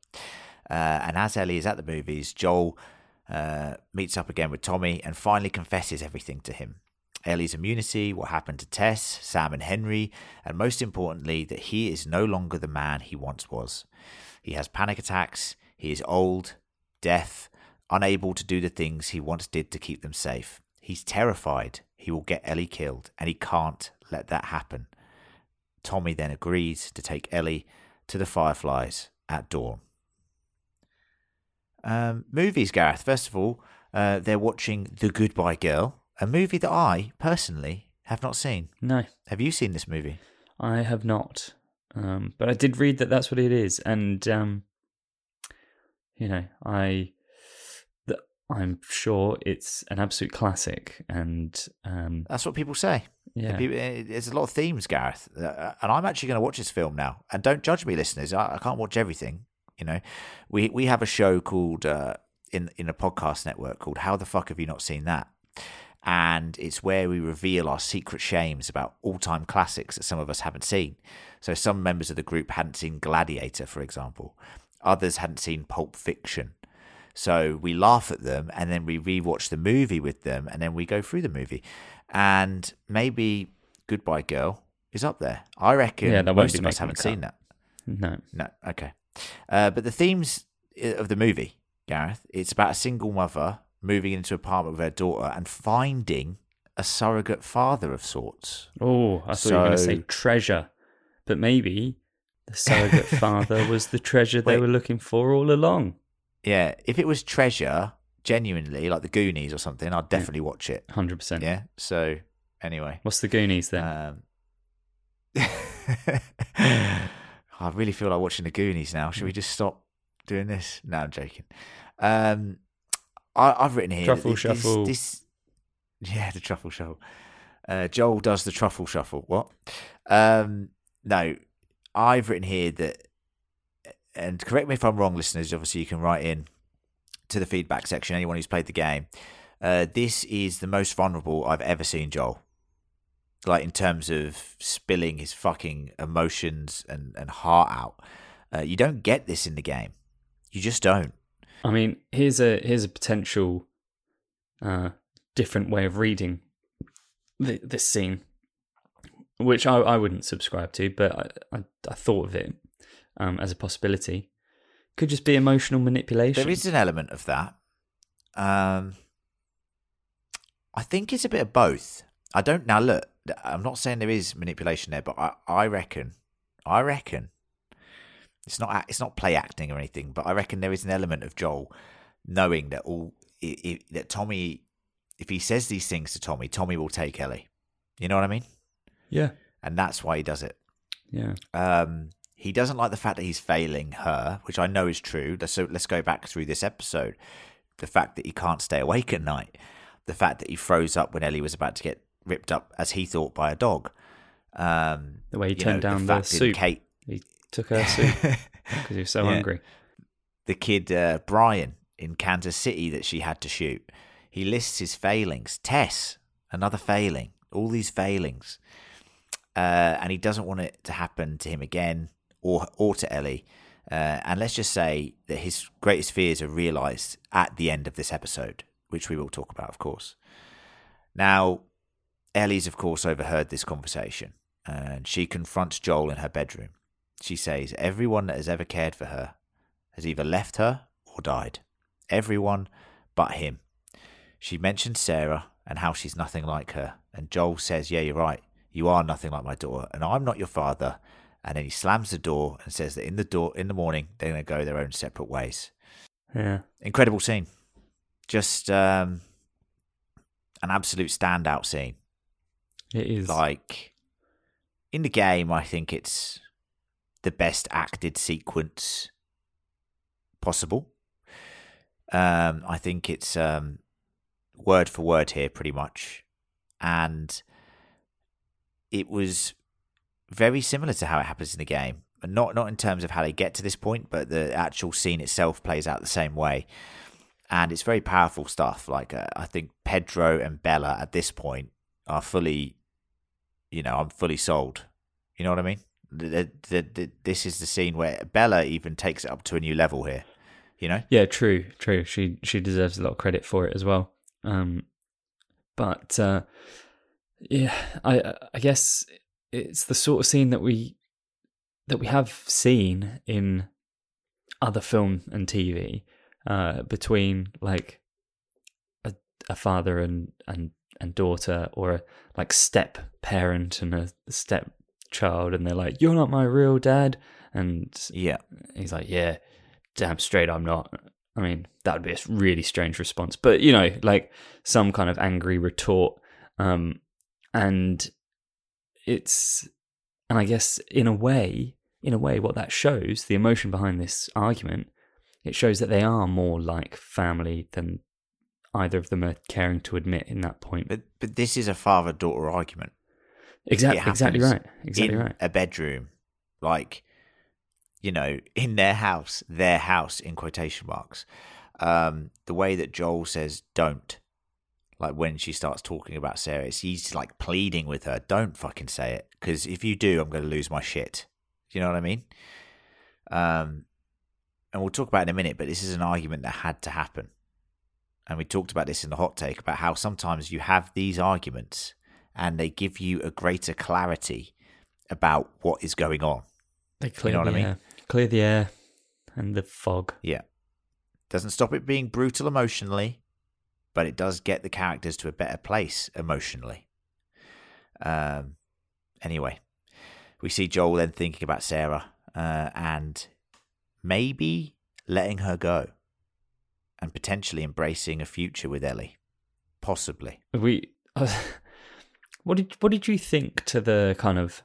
Uh, and as Ellie is at the movies, Joel uh, meets up again with Tommy and finally confesses everything to him. Ellie's immunity, what happened to Tess, Sam, and Henry, and most importantly, that he is no longer the man he once was. He has panic attacks, he is old, deaf, unable to do the things he once did to keep them safe. He's terrified he will get Ellie killed, and he can't let that happen. Tommy then agrees to take Ellie to the Fireflies at dawn. Um, movies, Gareth. First of all, uh, they're watching The Goodbye Girl, a movie that I personally have not seen. No, Have you seen this movie? I have not. Um, but I did read that that's what it is, and um, you know, I, th- I'm sure it's an absolute classic, and um, That's what people say. yeah, eh, There's a lot of themes, Gareth, uh, and I'm actually going to watch this film now. And don't judge me, listeners. I, I can't watch everything. You know, we we have a show called uh, in in a podcast network called How the fuck have you not seen that? And it's where we reveal our secret shames about all time classics that some of us haven't seen. So some members of the group hadn't seen Gladiator, for example. Others hadn't seen Pulp Fiction. So we laugh at them and then we rewatch the movie with them and then we go through the movie. And maybe Goodbye Girl is up there. I reckon Yeah, that won't most of us haven't seen that. no, No, okay. Uh, but the themes of the movie, Gareth, it's about a single mother moving into an apartment with her daughter and finding a surrogate father of sorts. Oh, I thought you were going to say treasure, but maybe the surrogate [laughs] father was the treasure they Wait. were looking for all along. Yeah, if it was treasure, genuinely, like the Goonies or something, I'd definitely watch it. Hundred percent. Yeah. So, anyway. What's the Goonies then? Um, [laughs] I really feel like watching the Goonies now. Should we just stop doing this? No, I'm joking. Um, I, I've written here Truffle this, shuffle. This, yeah, the truffle shuffle. Uh, Joel does the truffle shuffle. What? Um, no, I've written here that, and correct me if I'm wrong, listeners. Obviously, you can write in to the feedback section. Anyone who's played the game, uh, this is the most vulnerable I've ever seen Joel like in terms of spilling his fucking emotions and, and heart out. Uh, you don't get this in the game. You just don't. I mean, here's a here's a potential uh, different way of reading th- this scene, which I, I wouldn't subscribe to, but I, I, I thought of it um, as a possibility. Could just be emotional manipulation. There is an element of that. Um, I think it's a bit of both. I don't now look. I'm not saying there is manipulation there, but I, I reckon, I reckon it's not it's not play acting or anything, but I reckon there is an element of Joel knowing that all that Tommy, if he says these things to Tommy, Tommy will take Ellie. You know what I mean? yeah, And that's why he does it. yeah, Um, he doesn't like the fact that he's failing her, which I know is true. So let's go back through this episode. The fact that he can't stay awake at night, the fact that he froze up when Ellie was about to get ripped up, as he thought, by a dog. Um, the way he you know, turned down the, in soup. Kate, He took her soup [laughs] because he was so Yeah. hungry. the kid uh, Brian in Kansas City that she had to shoot. He lists his failings. Tess, another failing. All these failings, uh, and he doesn't want it to happen to him again or or to Ellie. Uh, and let's just say that his greatest fears are realised at the end of this episode, which we will talk about, of course. Now, Ellie's, of course, overheard this conversation, and she confronts Joel in her bedroom. She says, Everyone that has ever cared for her has either left her or died. Everyone but him. She mentions Sarah and how she's nothing like her, and Joel says, Yeah, you're right. You are nothing like my daughter, and I'm not your father. And then he slams the door and says that in the door in the morning they're going to go their own separate ways. Yeah, Incredible scene, just um, an absolute standout scene. it is. Like in the game, I think it's the best acted sequence possible. Um, I think it's um, word for word here, pretty much, and it was very similar to how it happens in the game. And Not not in terms of how they get to this point, but the actual scene itself plays out the same way, and it's very powerful stuff. Like uh, I think Pedro and Bella at this point are fully, you know, I'm fully sold. You know what I mean? The, the, the, this is the scene where Bella even takes it up to a new level here. You know? Yeah, true, true. She she deserves a lot of credit for it as well. Um, but uh, yeah, I I guess it's the sort of scene that we that we have seen in other film and TV uh, between like a, a father and and and daughter, or a like step parent and a step child, and they're like, "You're not my real dad," and Yeah. he's like, "Yeah, damn straight, I'm not." I mean, that would be a really strange response, but you know, like some kind of angry retort, um, and it's, and I guess in a way, in a way, what that shows, the emotion behind this argument, it shows that they are more like family than either of them are caring to admit in that point. But but this is a father daughter argument. Exactly, exactly right, exactly in right. a bedroom, like you know, in their house, their house in quotation marks. Um, the way that Joel says "don't," like when she starts talking about Sarah, he's like pleading with her, "Don't fucking say it, because if you do, I'm going to lose my shit." You know what I mean? Um, and we'll talk about it in a minute, but this is an argument that had to happen. And we talked about this in the hot take about how sometimes you have these arguments and they give you a greater clarity about what is going on. They clear you know what the I mean? air, clear the air and the fog. Yeah. Doesn't stop it being brutal emotionally, but it does get the characters to a better place emotionally. Um, anyway, we see Joel then thinking about Sarah uh, and maybe letting her go and potentially embracing a future with Ellie. Possibly. We, [laughs] what did what did you think to the kind of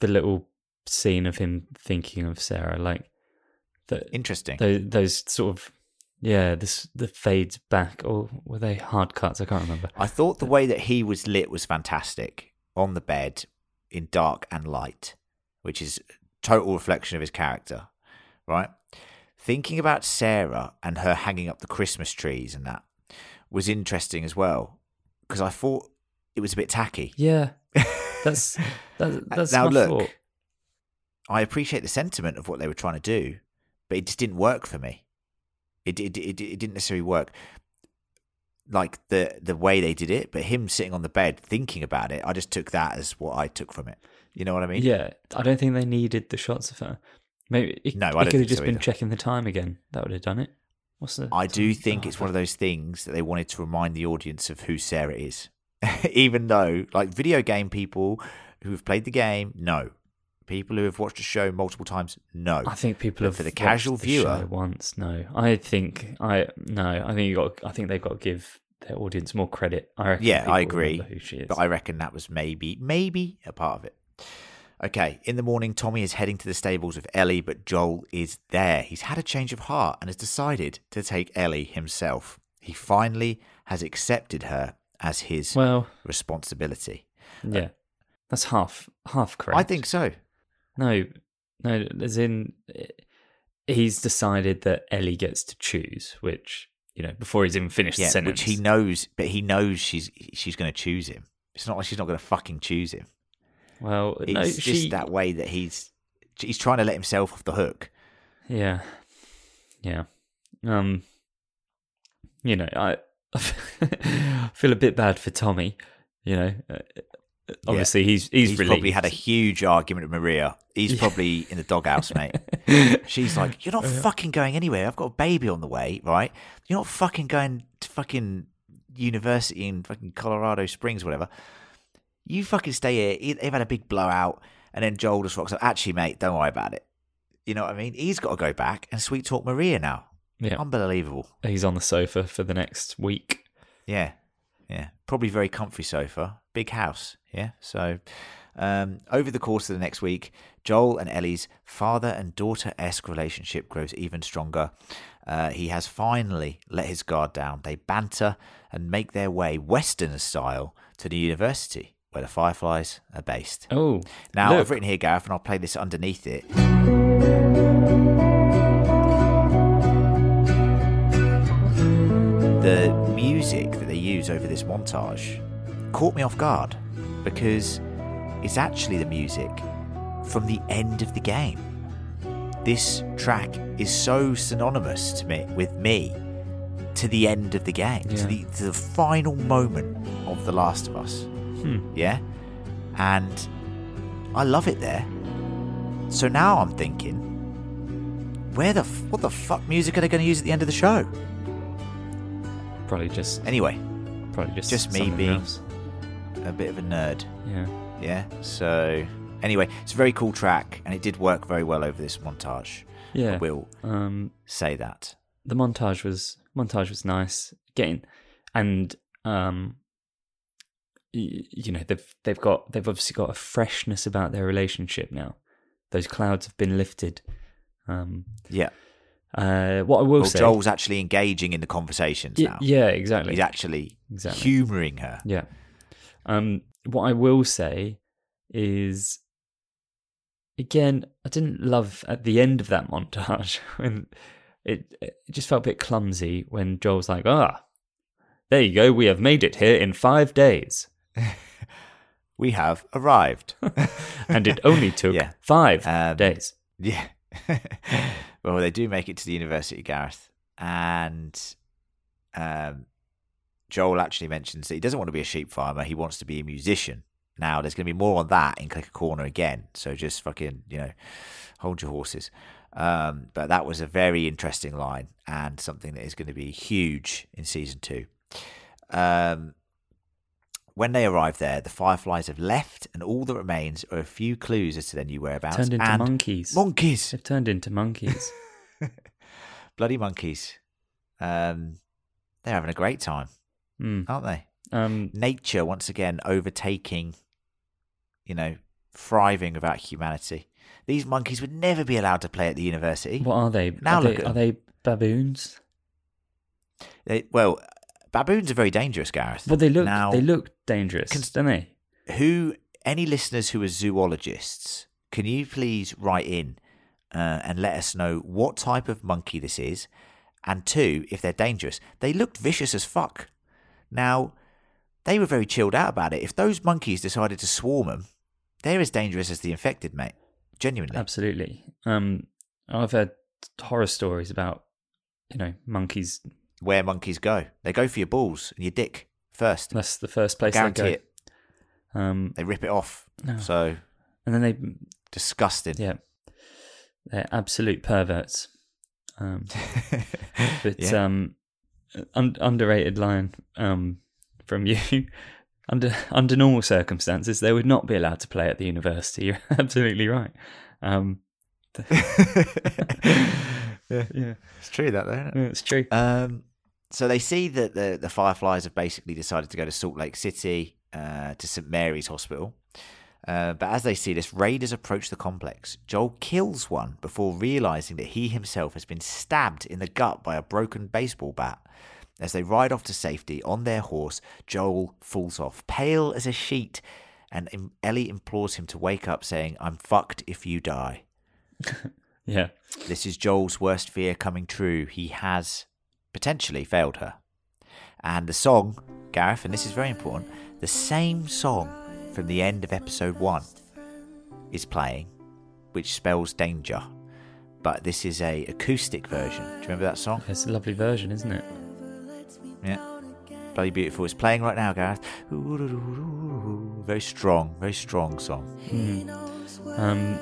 the little scene of him thinking of Sarah, like the Interesting. those, those sort of yeah, this the fades back or were they hard cuts? I can't remember. I thought the way that he was lit was fantastic on the bed in dark and light, which is total reflection of his character, right? Thinking about Sarah and her hanging up the Christmas trees and that was interesting as well because I thought it was a bit tacky. Yeah, [laughs] that's that, uh, that's now look, thought. I appreciate the sentiment of what they were trying to do, but it just didn't work for me. It it it, it didn't necessarily work like the the way they did it, but him sitting on the bed thinking about it, I just took that as what I took from it. You know what I mean? Yeah, I don't think they needed the shots of her. Maybe it, No, I it could have just so been either. checking the time again. That would have done it. What's the? I do think Oh, it's one of those things that they wanted to remind the audience of who Sarah is. [laughs] Even though, like video game people who have played the game, no. People who have watched the show multiple times, no. I think people But have for the casual viewer- show once. No, I think I no. I think you got. I think they've got to give their audience more credit. I reckon. Yeah, I agree. Who she is? But I reckon that was maybe, maybe a part of it. Okay, in the morning, Tommy is heading to the stables with Ellie, but Joel is there. He's had a change of heart and has decided to take Ellie himself. He finally has accepted her as his well, responsibility. yeah, that's half half correct. I think so. no, no. As in, eh, he's decided that Ellie gets to choose, which you know before he's even finished the sentence. which he knows, but he knows she's she's going to choose him. It's not like she's not going to fucking choose him. well, It's no, just she, that way that he's he's trying to let himself off the hook. Yeah, yeah. Um, you know, I [laughs] feel a bit bad for Tommy. You know, uh, obviously he's he's, He's, probably had a huge argument with Maria. He's probably in the doghouse, mate. [laughs] She's like, "You're not fucking going anywhere. I've got a baby on the way, right? You're not fucking going to fucking university in fucking Colorado Springs, whatever. You fucking stay here. They've had a big blowout, and then Joel just rocks up. Actually, mate, don't worry about it. You know what I mean? He's got to go back and sweet talk Maria now. Yeah, Unbelievable. he's on the sofa for the next week. Yeah, yeah. Probably very comfy sofa, big house. Yeah. So, um, over the course of the next week, Joel and Ellie's father and daughter esque relationship grows even stronger. Uh, he has finally let his guard down. They banter and make their way Western style to the university where the Fireflies are based. Oh, Now, look, I've written here, Gareth, and I'll play this underneath it. Over this montage caught me off guard because it's actually the music from the end of the game. This track is so synonymous to me with me to the end of the game, Yeah. to, the, to the final moment of The Last of Us. Hmm. Yeah? And I love it there. So now I'm thinking, where the what the fuck music are they going to use at the end of the show? probably just Anyway, probably just just me being- else. a bit of a nerd. Yeah, Yeah. So Anyway, it's a very cool track, and it did work very well over this montage. Yeah, I will Um, say that. the montage was montage was nice. Getting and um, y- you know they've they've got they've obviously got a freshness about their relationship now. Those clouds have been lifted. Um, Yeah. Uh, what I will Well, say, Joel's actually engaging in the conversations Y- now. yeah, exactly. He's actually Exactly. humouring her. Yeah. Um, what I will say is, again, I didn't love at the end of that montage [laughs] when it, it just felt a bit clumsy when Joel's like, "Ah, there you go, we have made it here in five days, [laughs] We have arrived. [laughs] and it only took Yeah. five Um, days." Yeah. Well, they do make it to the university, Gareth. And um, Joel actually mentions that he doesn't want to be a sheep farmer. He wants to be a musician. Now, there's going to be more on that in Clicker Corner again. So just fucking, you know, hold your horses. Um, but that was a very interesting line and something that is going to be huge in season two. Um, when they arrive there, the Fireflies have left, and all that remains are a few clues as to their new whereabouts. Turned into and monkeys. Monkeys! They've turned into monkeys. [laughs] Bloody monkeys. Um, they're having a great time, Mm. aren't they? Um, Nature once again overtaking, you know, thriving without humanity. These monkeys would never be allowed to play at the university. what are they? Now are look they, are they baboons? They, well, baboons are very dangerous, Gareth. Well, they look now, they look dangerous, Cons- don't they? who any listeners who are zoologists can you please write in uh, and let us know what type of monkey this is and two if they're dangerous they looked vicious as fuck now they were very chilled out about it if those monkeys decided to swarm them they're as dangerous as the infected mate genuinely Absolutely. Um, I've heard horror stories about you know monkeys. Where monkeys go they go for your balls and your dick first That's the first place they go. it Um, they rip it off No. so and then they, disgusting yeah, they're absolute perverts. Um, [laughs] but Yeah. um, un- underrated line um from you. [laughs] Under under normal circumstances, they would not be allowed to play at the university. [laughs] You're absolutely right. Um, yeah. yeah, It's true that though, yeah, it's true. Um, so they see that the the Fireflies have basically decided to go to Salt Lake City uh, to St Mary's Hospital. Uh, but as they see this, raiders approach the complex. Joel kills one before realizing that he himself has been stabbed in the gut by a broken baseball bat. As they ride off to safety on their horse, Joel falls off, pale as a sheet, and Ellie implores him to wake up, saying, I'm fucked if you die. [laughs] Yeah, This is Joel's worst fear coming true. He has potentially failed her. And the song, Gareth, and this is very important, the same song from the end of episode one is playing, which spells danger. But this is a acoustic version. Do you remember that song? it's a lovely version, isn't it? Yeah. Bloody beautiful. It's playing right now, Gareth. Very strong, very strong song. Um,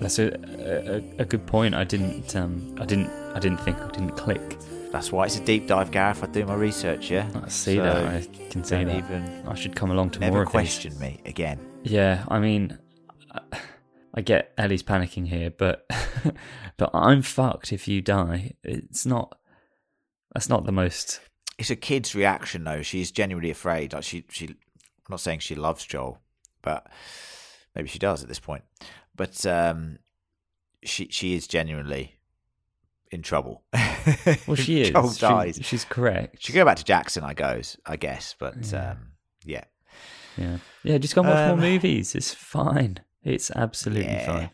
that's a, a a good point. I didn't um I didn't I didn't think I didn't click. That's why it's a deep dive, Gareth. I do my research, yeah? I see So that. I can see that. even I should come along to never more these. question me again. Yeah, I mean, I- I get Ellie's panicking here, but [laughs] but I'm fucked if you die. It's not. That's not the most. it's a kid's reaction though. She's genuinely afraid. Like she, she. I'm not saying she loves Joel, but maybe she does at this point. But um, she she is genuinely in trouble. Well, [laughs] she is. Joel She- dies. she's correct. She go back to Jackson, I goes, I guess. But Yeah. um, yeah, Yeah, yeah. Just go and watch Um, more movies. It's fine. It's absolutely Yeah. fine.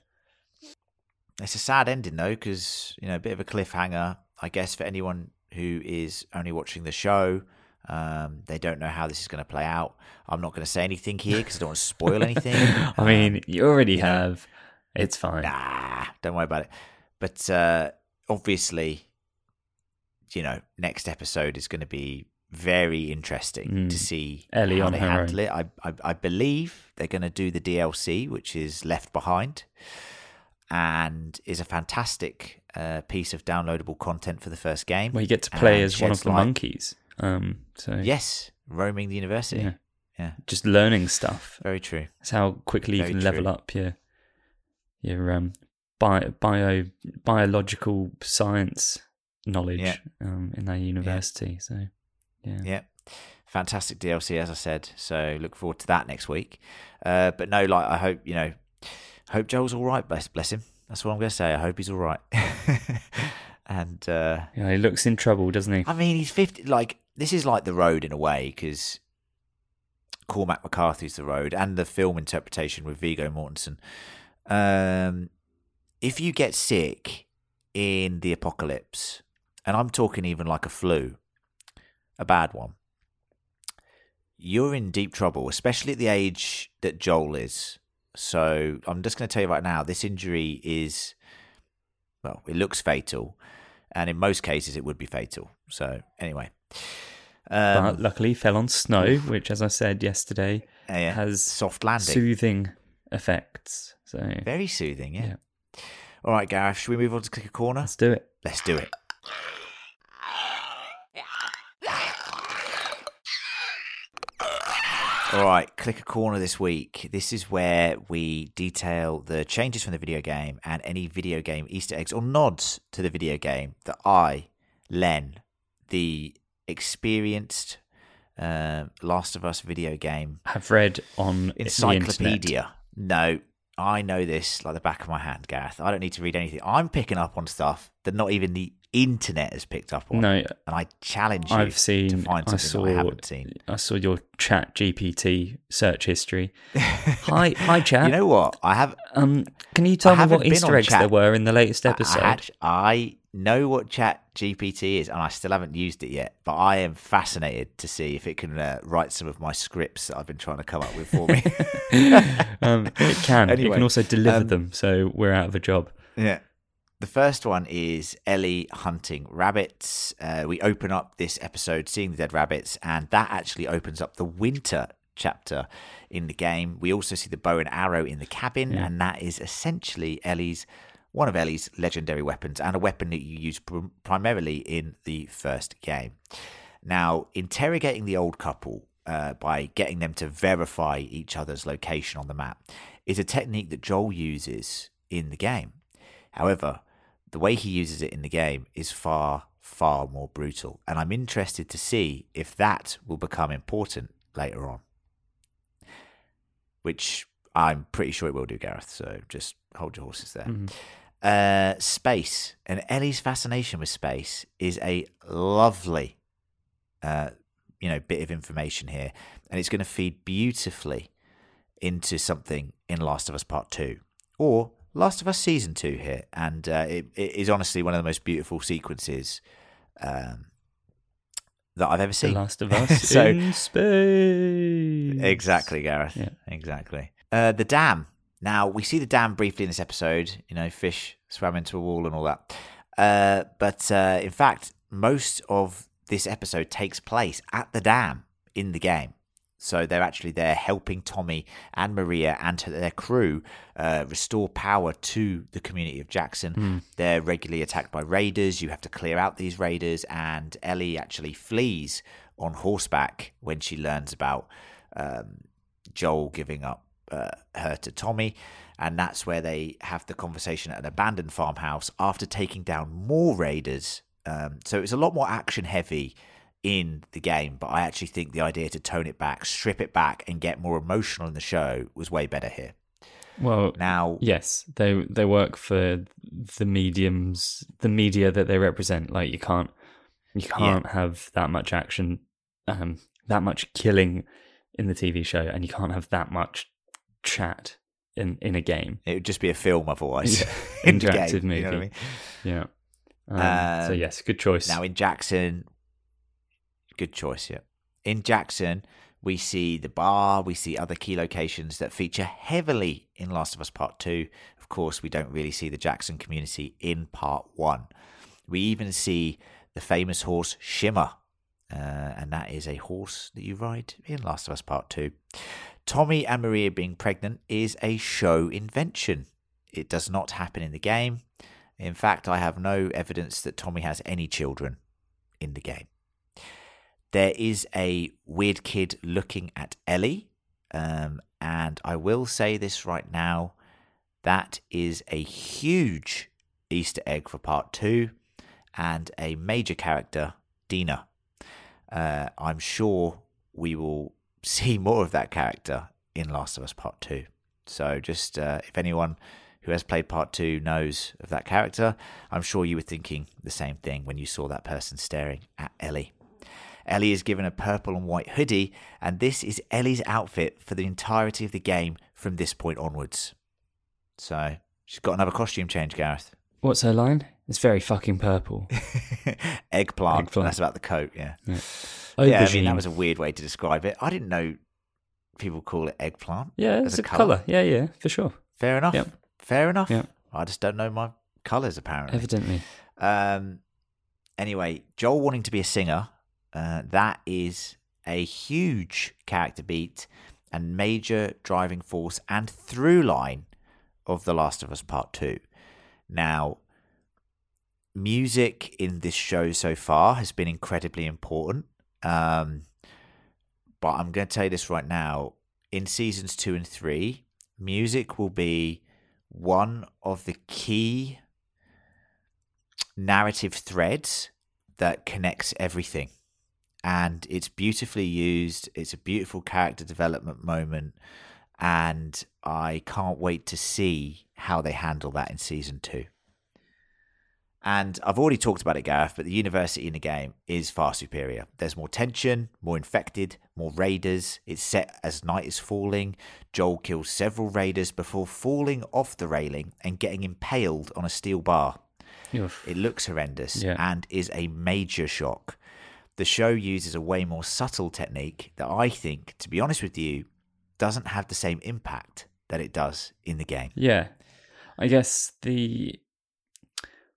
it's a sad ending though, because you know, a bit of a cliffhanger, I guess, for anyone who is only watching the show. Um, they don't know how this is going to play out. I'm not going to say anything here because I don't want to spoil anything. [laughs] I mean, you already you know. have. It's fine. Nah, don't worry about it. But uh, obviously, you know, next episode is going to be very interesting Mm. to see Ellie how on they handle it. I, I I believe they're going to do the DLC, which is Left Behind, and is a fantastic uh, piece of downloadable content for the first game. Where you get to play as one of the light- monkeys. Um. So Yes, roaming the university. Yeah. Yeah. just learning stuff. Very true. That's how quickly you Very can level up your your um bio, bio biological science knowledge Yeah. um, in that university. So yeah. Yeah. Fantastic DLC, as I said. So look forward to that next week. Uh, but no, like I hope you know, hope Joel's all right. Bless, bless him. That's what I'm going to say. I hope he's all right. [laughs] and uh, Yeah, he looks in trouble, doesn't he? I mean, he's 50. Like, this is like the road in a way because Cormac McCarthy's the road and the film interpretation with Viggo Mortensen. Um, if you get sick in the apocalypse, and I'm talking even like a flu, a bad one, you're in deep trouble, especially at the age that Joel is. So I'm just going to tell you right now this injury is, well, it looks fatal and in most cases it would be fatal. So anyway, um, but luckily fell on snow, which, as I said yesterday, yeah, has soft landing, soothing effects. So very soothing. Yeah. Yeah. All right, Gareth, should we move on to Clicker Corner? let's do it. Let's do it. All right, Clicker Corner this week. This is where we detail the changes from the video game and any video game Easter eggs or nods to the video game that I, Len, the experienced uh, Last of Us video game Have read on the internet. encyclopedia. No, I know this like the back of my hand, Gareth. I don't need to read anything. I'm picking up on stuff that not even the internet has picked up on. No, and I challenge you I've seen. to find I saw. that I haven't seen. I saw your Chat GPT search history. [laughs] hi, hi, Chat. You know what? I have. um, can you tell me what Easter eggs Chat- there were in the latest I, episode? act- I know what Chat GPT is, and I still haven't used it yet. But I am fascinated to see if it can uh, write some of my scripts that I've been trying to come up with for me. [laughs] um, it can. it can also deliver um, them, so we're out of a job. Yeah. The first one is Ellie hunting rabbits. Uh, we open up this episode seeing the dead rabbits, and that actually opens up the winter chapter in the game. We also see the bow and arrow in the cabin, Yeah. and that is essentially Ellie's one of Ellie's legendary weapons and a weapon that you use pr- primarily in the first game. Now, interrogating the old couple uh, by getting them to verify each other's location on the map is a technique that Joel uses in the game. However, the way he uses it in the game is far, far more brutal, and I'm interested to see if that will become important later on. Which I'm pretty sure it will do, Gareth, so just hold your horses there. Mhm. Uh, space and Ellie's fascination with space is a lovely, uh, you know, bit of information here, and it's going to feed beautifully into something in Last of Us Part Two or Last of Us Season Two here, and uh, it, it is honestly one of the most beautiful sequences um, that I've ever The seen. Last of [laughs] Us So- in space. Exactly, Gareth. Yeah. Exactly. Uh, the dam. Now we see the dam briefly in this episode. You know, fish swam into a wall and all that. Uh, but uh, in fact, most of this episode takes place at the dam in the game. So they're actually there helping Tommy and Maria and their crew uh, restore power to the community of Jackson. They're regularly attacked by raiders. You have to clear out these raiders, and Ellie actually flees on horseback when she learns about um, Joel giving up uh, her to Tommy. And that's where they have the conversation at an abandoned farmhouse after taking down more raiders. Um, so it's a lot more action heavy in the game, but I actually think the idea to tone it back, strip it back, and get more emotional in the show was way better here. Well, Now, yes, they they work for the mediums, the media that they represent. Like you can't you can't have that much action, um, that much killing in the TV show, and you can't have that much chat in in a game. it would just be a film otherwise. Yeah. [laughs] Interactive game, you know I movie. mean? Yeah. Um, Uh, so yes, good choice. Now in Jackson, good choice, yeah. In Jackson, we see the bar, we see other key locations that feature heavily in Last of Us Part 2. Of course, we don't really see the Jackson community in Part 1. We even see the famous horse Shimmer, uh, and that is a horse that you ride in Last of Us Part 2. Tommy and Maria being pregnant is a show invention. It does not happen in the game. In fact, I have no evidence that Tommy has any children in the game. there is a weird kid looking at Ellie. Um, and I will say this right now that is a huge Easter egg for part two and a major character, Dina. Uh, I'm sure we will [laughs] see more of that character in Last of Us Part 2. So, just uh, if anyone who has played Part 2 knows of that character, I'm sure you were thinking the same thing when you saw that person staring at Ellie. Ellie is given a purple and white hoodie, and this is Ellie's outfit for the entirety of the game from this point onwards. So, she's got another costume change, Gareth. What's her line? It's very fucking purple. [laughs] Eggplant. Eggplant. That's about the coat, yeah. Yeah. Yeah, I mean, that was a weird way to describe it. I didn't know people call it eggplant. yeah, it's a a colour. Yeah, yeah, for sure. Fair enough. Yep. Fair enough. Yep. I just don't know my colours, apparently. Evidently. Um, anyway, Joel wanting to be a singer, uh, that is a huge character beat and major driving force and through line of The Last of Us Part 2. Now, music in this show so far has been incredibly important. Um, but I'm going to tell you this right now. In seasons two and three, music will be one of the key narrative threads that connects everything. And it's beautifully used. It's a beautiful character development moment. And I can't wait to see how they handle that in season two. And I've already talked about it, Gareth, but the university in the game is far superior. There's more tension, more infected, more raiders. It's set as night is falling. Joel kills several raiders before falling off the railing and getting impaled on a steel bar. Oof. It looks horrendous Yeah. and is a major shock. The show uses a way more subtle technique that I think, to be honest with you, doesn't have the same impact that it does in the game. Yeah, I guess the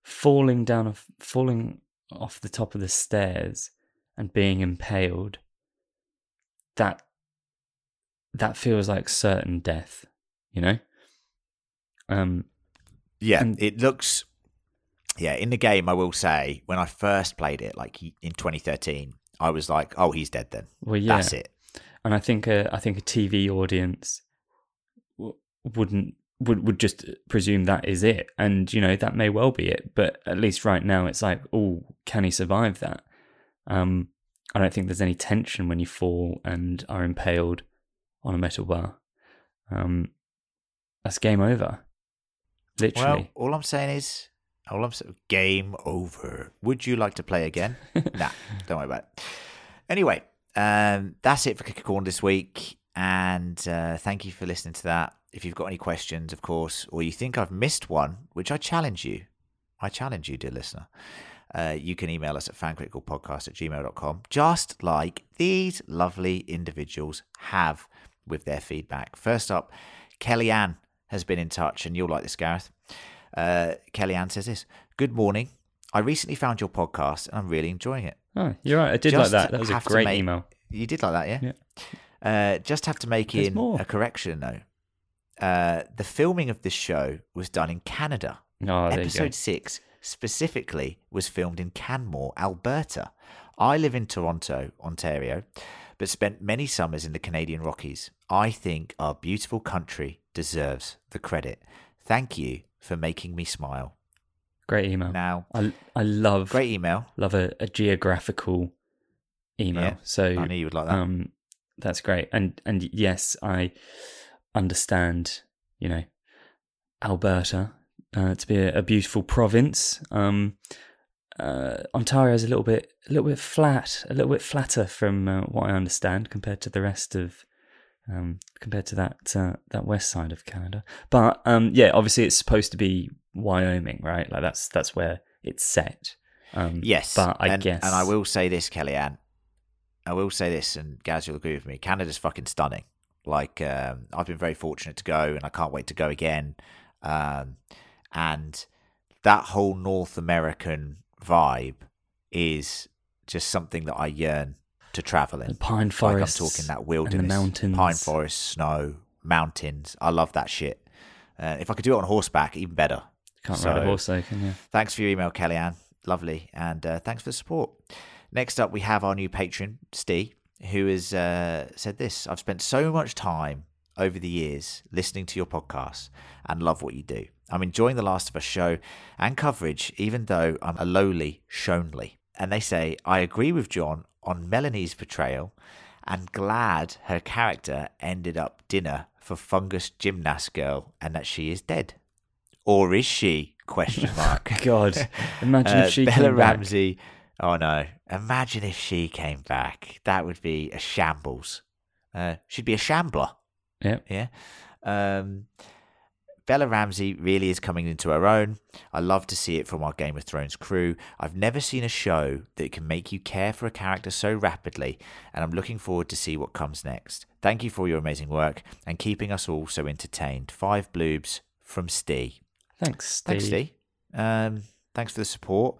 falling down of falling off the top of the stairs and being impaled that that feels like certain death, you know. Um, Yeah, And- it looks. Yeah, in the game, I will say, when I first played it, like in 2013, I was like, "Oh, he's dead." Then well, yeah, that's it. and I think a, I think a TV audience w- wouldn't would would just presume that is it, and you know that may well be it. But at least right now, it's like, oh, can he survive that? Um, I don't think there's any tension when you fall and are impaled on a metal bar. Um, that's game over. Literally. Well, all I'm saying is, all I'm saying, game over. Would you like to play again? [laughs] nah, don't worry about it. Anyway, um, that's it for Clicker Corner this week, and uh, thank you for listening to that. If you've got any questions, of course, or you think I've missed one, which I challenge you, I challenge you, dear listener. Uh, you can email us at fancriticalpodcast at gmail.com, just like these lovely individuals have with their feedback. First up, Kellyanne has been in touch, and you'll like this, Gareth. Uh, Kellyanne says this Good morning. I recently found your podcast, and I'm really enjoying it. oh, you're right. I did Just like that. That was a great make- email. You did like that, yeah? Yeah. Uh, just have to make There's in more. a correction, though. Uh, the filming of this show was done in Canada. Oh, there you go. Episode six specifically was filmed in Canmore, Alberta. I live in Toronto, Ontario, but spent many summers in the Canadian Rockies. I think our beautiful country deserves the credit. Thank you for making me smile. Great email. Now, I I love great email. love a, a geographical email. Yeah, so I knew you would like that. um, that's great. And and yes, I understand. You know, Alberta uh, to be a, a beautiful province. Um, uh, Ontario is a little bit a little bit flat, a little bit flatter from uh, what I understand compared to the rest of. Um, compared to that uh, that west side of Canada, but um, yeah, obviously it's supposed to be Wyoming, right? Like that's that's where it's set. Um, Yes, but I and, guess and I will say this, Kellyanne. I will say this, and Gaz, you'll agree with me. Canada's fucking stunning. Like um, I've been very fortunate to go, and I can't wait to go again. Um, and that whole North American vibe is just something that I yearn to travel in. the pine Like I'm forests, talking that wilderness, the mountains, pine forest, snow, mountains. I love that shit. Uh, if I could do it on horseback, even better. Can't ride a horse though, can you? Thanks for your email, Kellyanne. Lovely. And uh, thanks for the support. Next up, we have our new patron, Steve, who has uh, said this I've spent so much time over the years listening to your podcast and love what you do. I'm enjoying the Last of Us show and coverage, even though I'm a lowly Shonley. And they say, I agree with John on Melanie's portrayal and glad her character ended up dinner for fungus gymnast girl and that she is dead. Or is she? Question [laughs] mark. God, imagine Uh, if she Bella came back. Ramsey. Oh no! Imagine if she came back. That would be a shambles. Uh, she'd be a shambler. Yep. Yeah. Um, Bella Ramsey really is coming into her own. I love to see it from our Game of Thrones crew. I've never seen a show that can make you care for a character so rapidly, and I'm looking forward to see what comes next. Thank you for your amazing work and keeping us all so entertained. Five bloobs from Steve. Thanks, Steve. Thanks, Steve. Um, thanks for the support.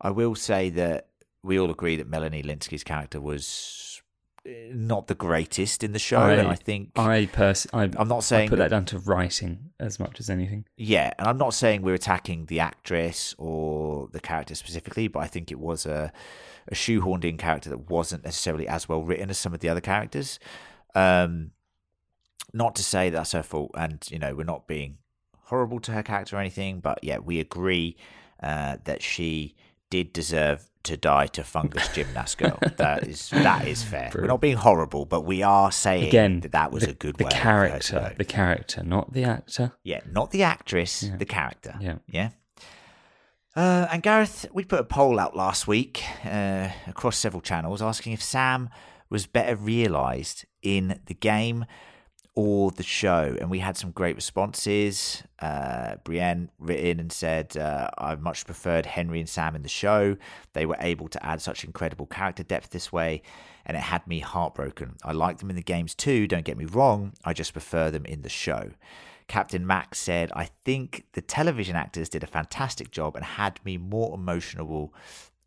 I will say that we all agree that Melanie Lynskey's character was uh, not the greatest in the show, I- and I think I pers- I, I'm not saying I put that that, down to writing as much as anything. yeah, and I'm not saying we're attacking the actress or the character specifically, but I think it was a a shoehorned in character that wasn't necessarily as well written as some of the other characters. Um, not to say that's her fault, and you know we're not being horrible to her character or anything, but yeah, we agree uh, that she did deserve to die to fungus gymnast girl. [laughs] that is that is fair. We're not being horrible, but we are saying Again, that that was the, a good the way. for her to character, the character, not the actor. Yeah, not the actress, Yeah. the character. Yeah. Yeah. Uh, and Gareth, we put a poll out last week uh, across several channels asking if Sam was better realised in the game or the show. And we had some great responses. Uh, Brienne written and said, uh, I much preferred Henry and Sam in the show. They were able to add such incredible character depth this way, and it had me heartbroken. I like them in the games too, don't get me wrong. I just prefer them in the show. Captain Max said, I think the television actors did a fantastic job and had me more emotional.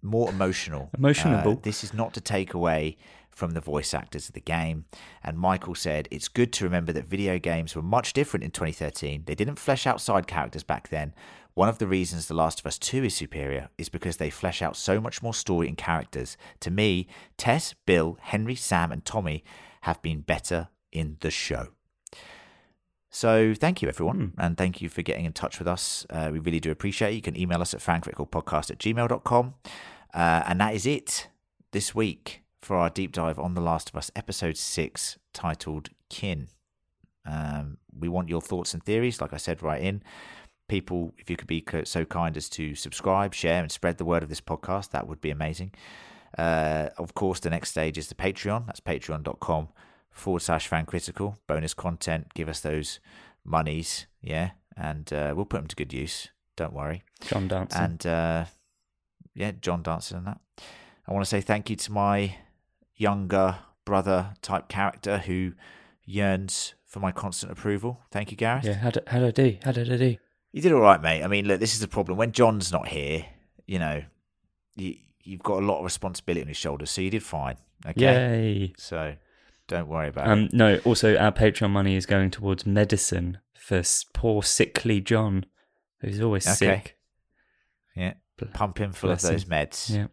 More emotional. Emotionable. Uh, this is not to take away from the voice actors of the game. And Michael said, It's good to remember that video games were much different in 2013. They didn't flesh out side characters back then. One of the reasons The Last of Us 2 is superior is because they flesh out so much more story and characters. To me, Tess, Bill, Henry, Sam, and Tommy have been better in the show. So thank you, everyone, and thank you for getting in touch with us. Uh, we really do appreciate it. You can email us at fancriticalpodcast at gmail.com. Uh, and that is it this week for our deep dive on The Last of Us, episode six, titled Kin. Um, we want your thoughts and theories, like I said, right in. People, if you could be so kind as to subscribe, share, and spread the word of this podcast, that would be amazing. Uh, of course, the next stage is the Patreon. That's patreon.com forward slash fan critical. Bonus content. Give us those monies. Yeah. And uh, we'll put them to good use. Don't worry. John Danson. And uh, yeah, John Danson and that. I want to say thank you to my younger brother type character who yearns for my constant approval. Thank you, Gareth. yeah, how did, how did I do? How did I do? You did all right, mate. I mean, look, this is the problem. When John's not here, you know, you, you've got a lot of responsibility on your shoulders. So you did fine. Okay. Yay. So don't worry about it. Um, no, also our Patreon money is going towards medicine for poor sickly John, who's always Okay. sick. Yeah. Pump him full bless of those him. meds. Yeah.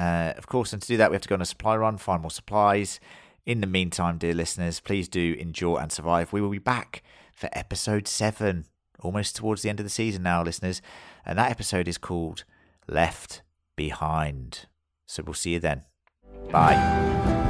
Uh, of course, and to do that, we have to go on a supply run, find more supplies. In the meantime, dear listeners, please do endure and survive. We will be back for episode seven, almost towards the end of the season now, listeners. And that episode is called Left Behind. So we'll see you then. Bye.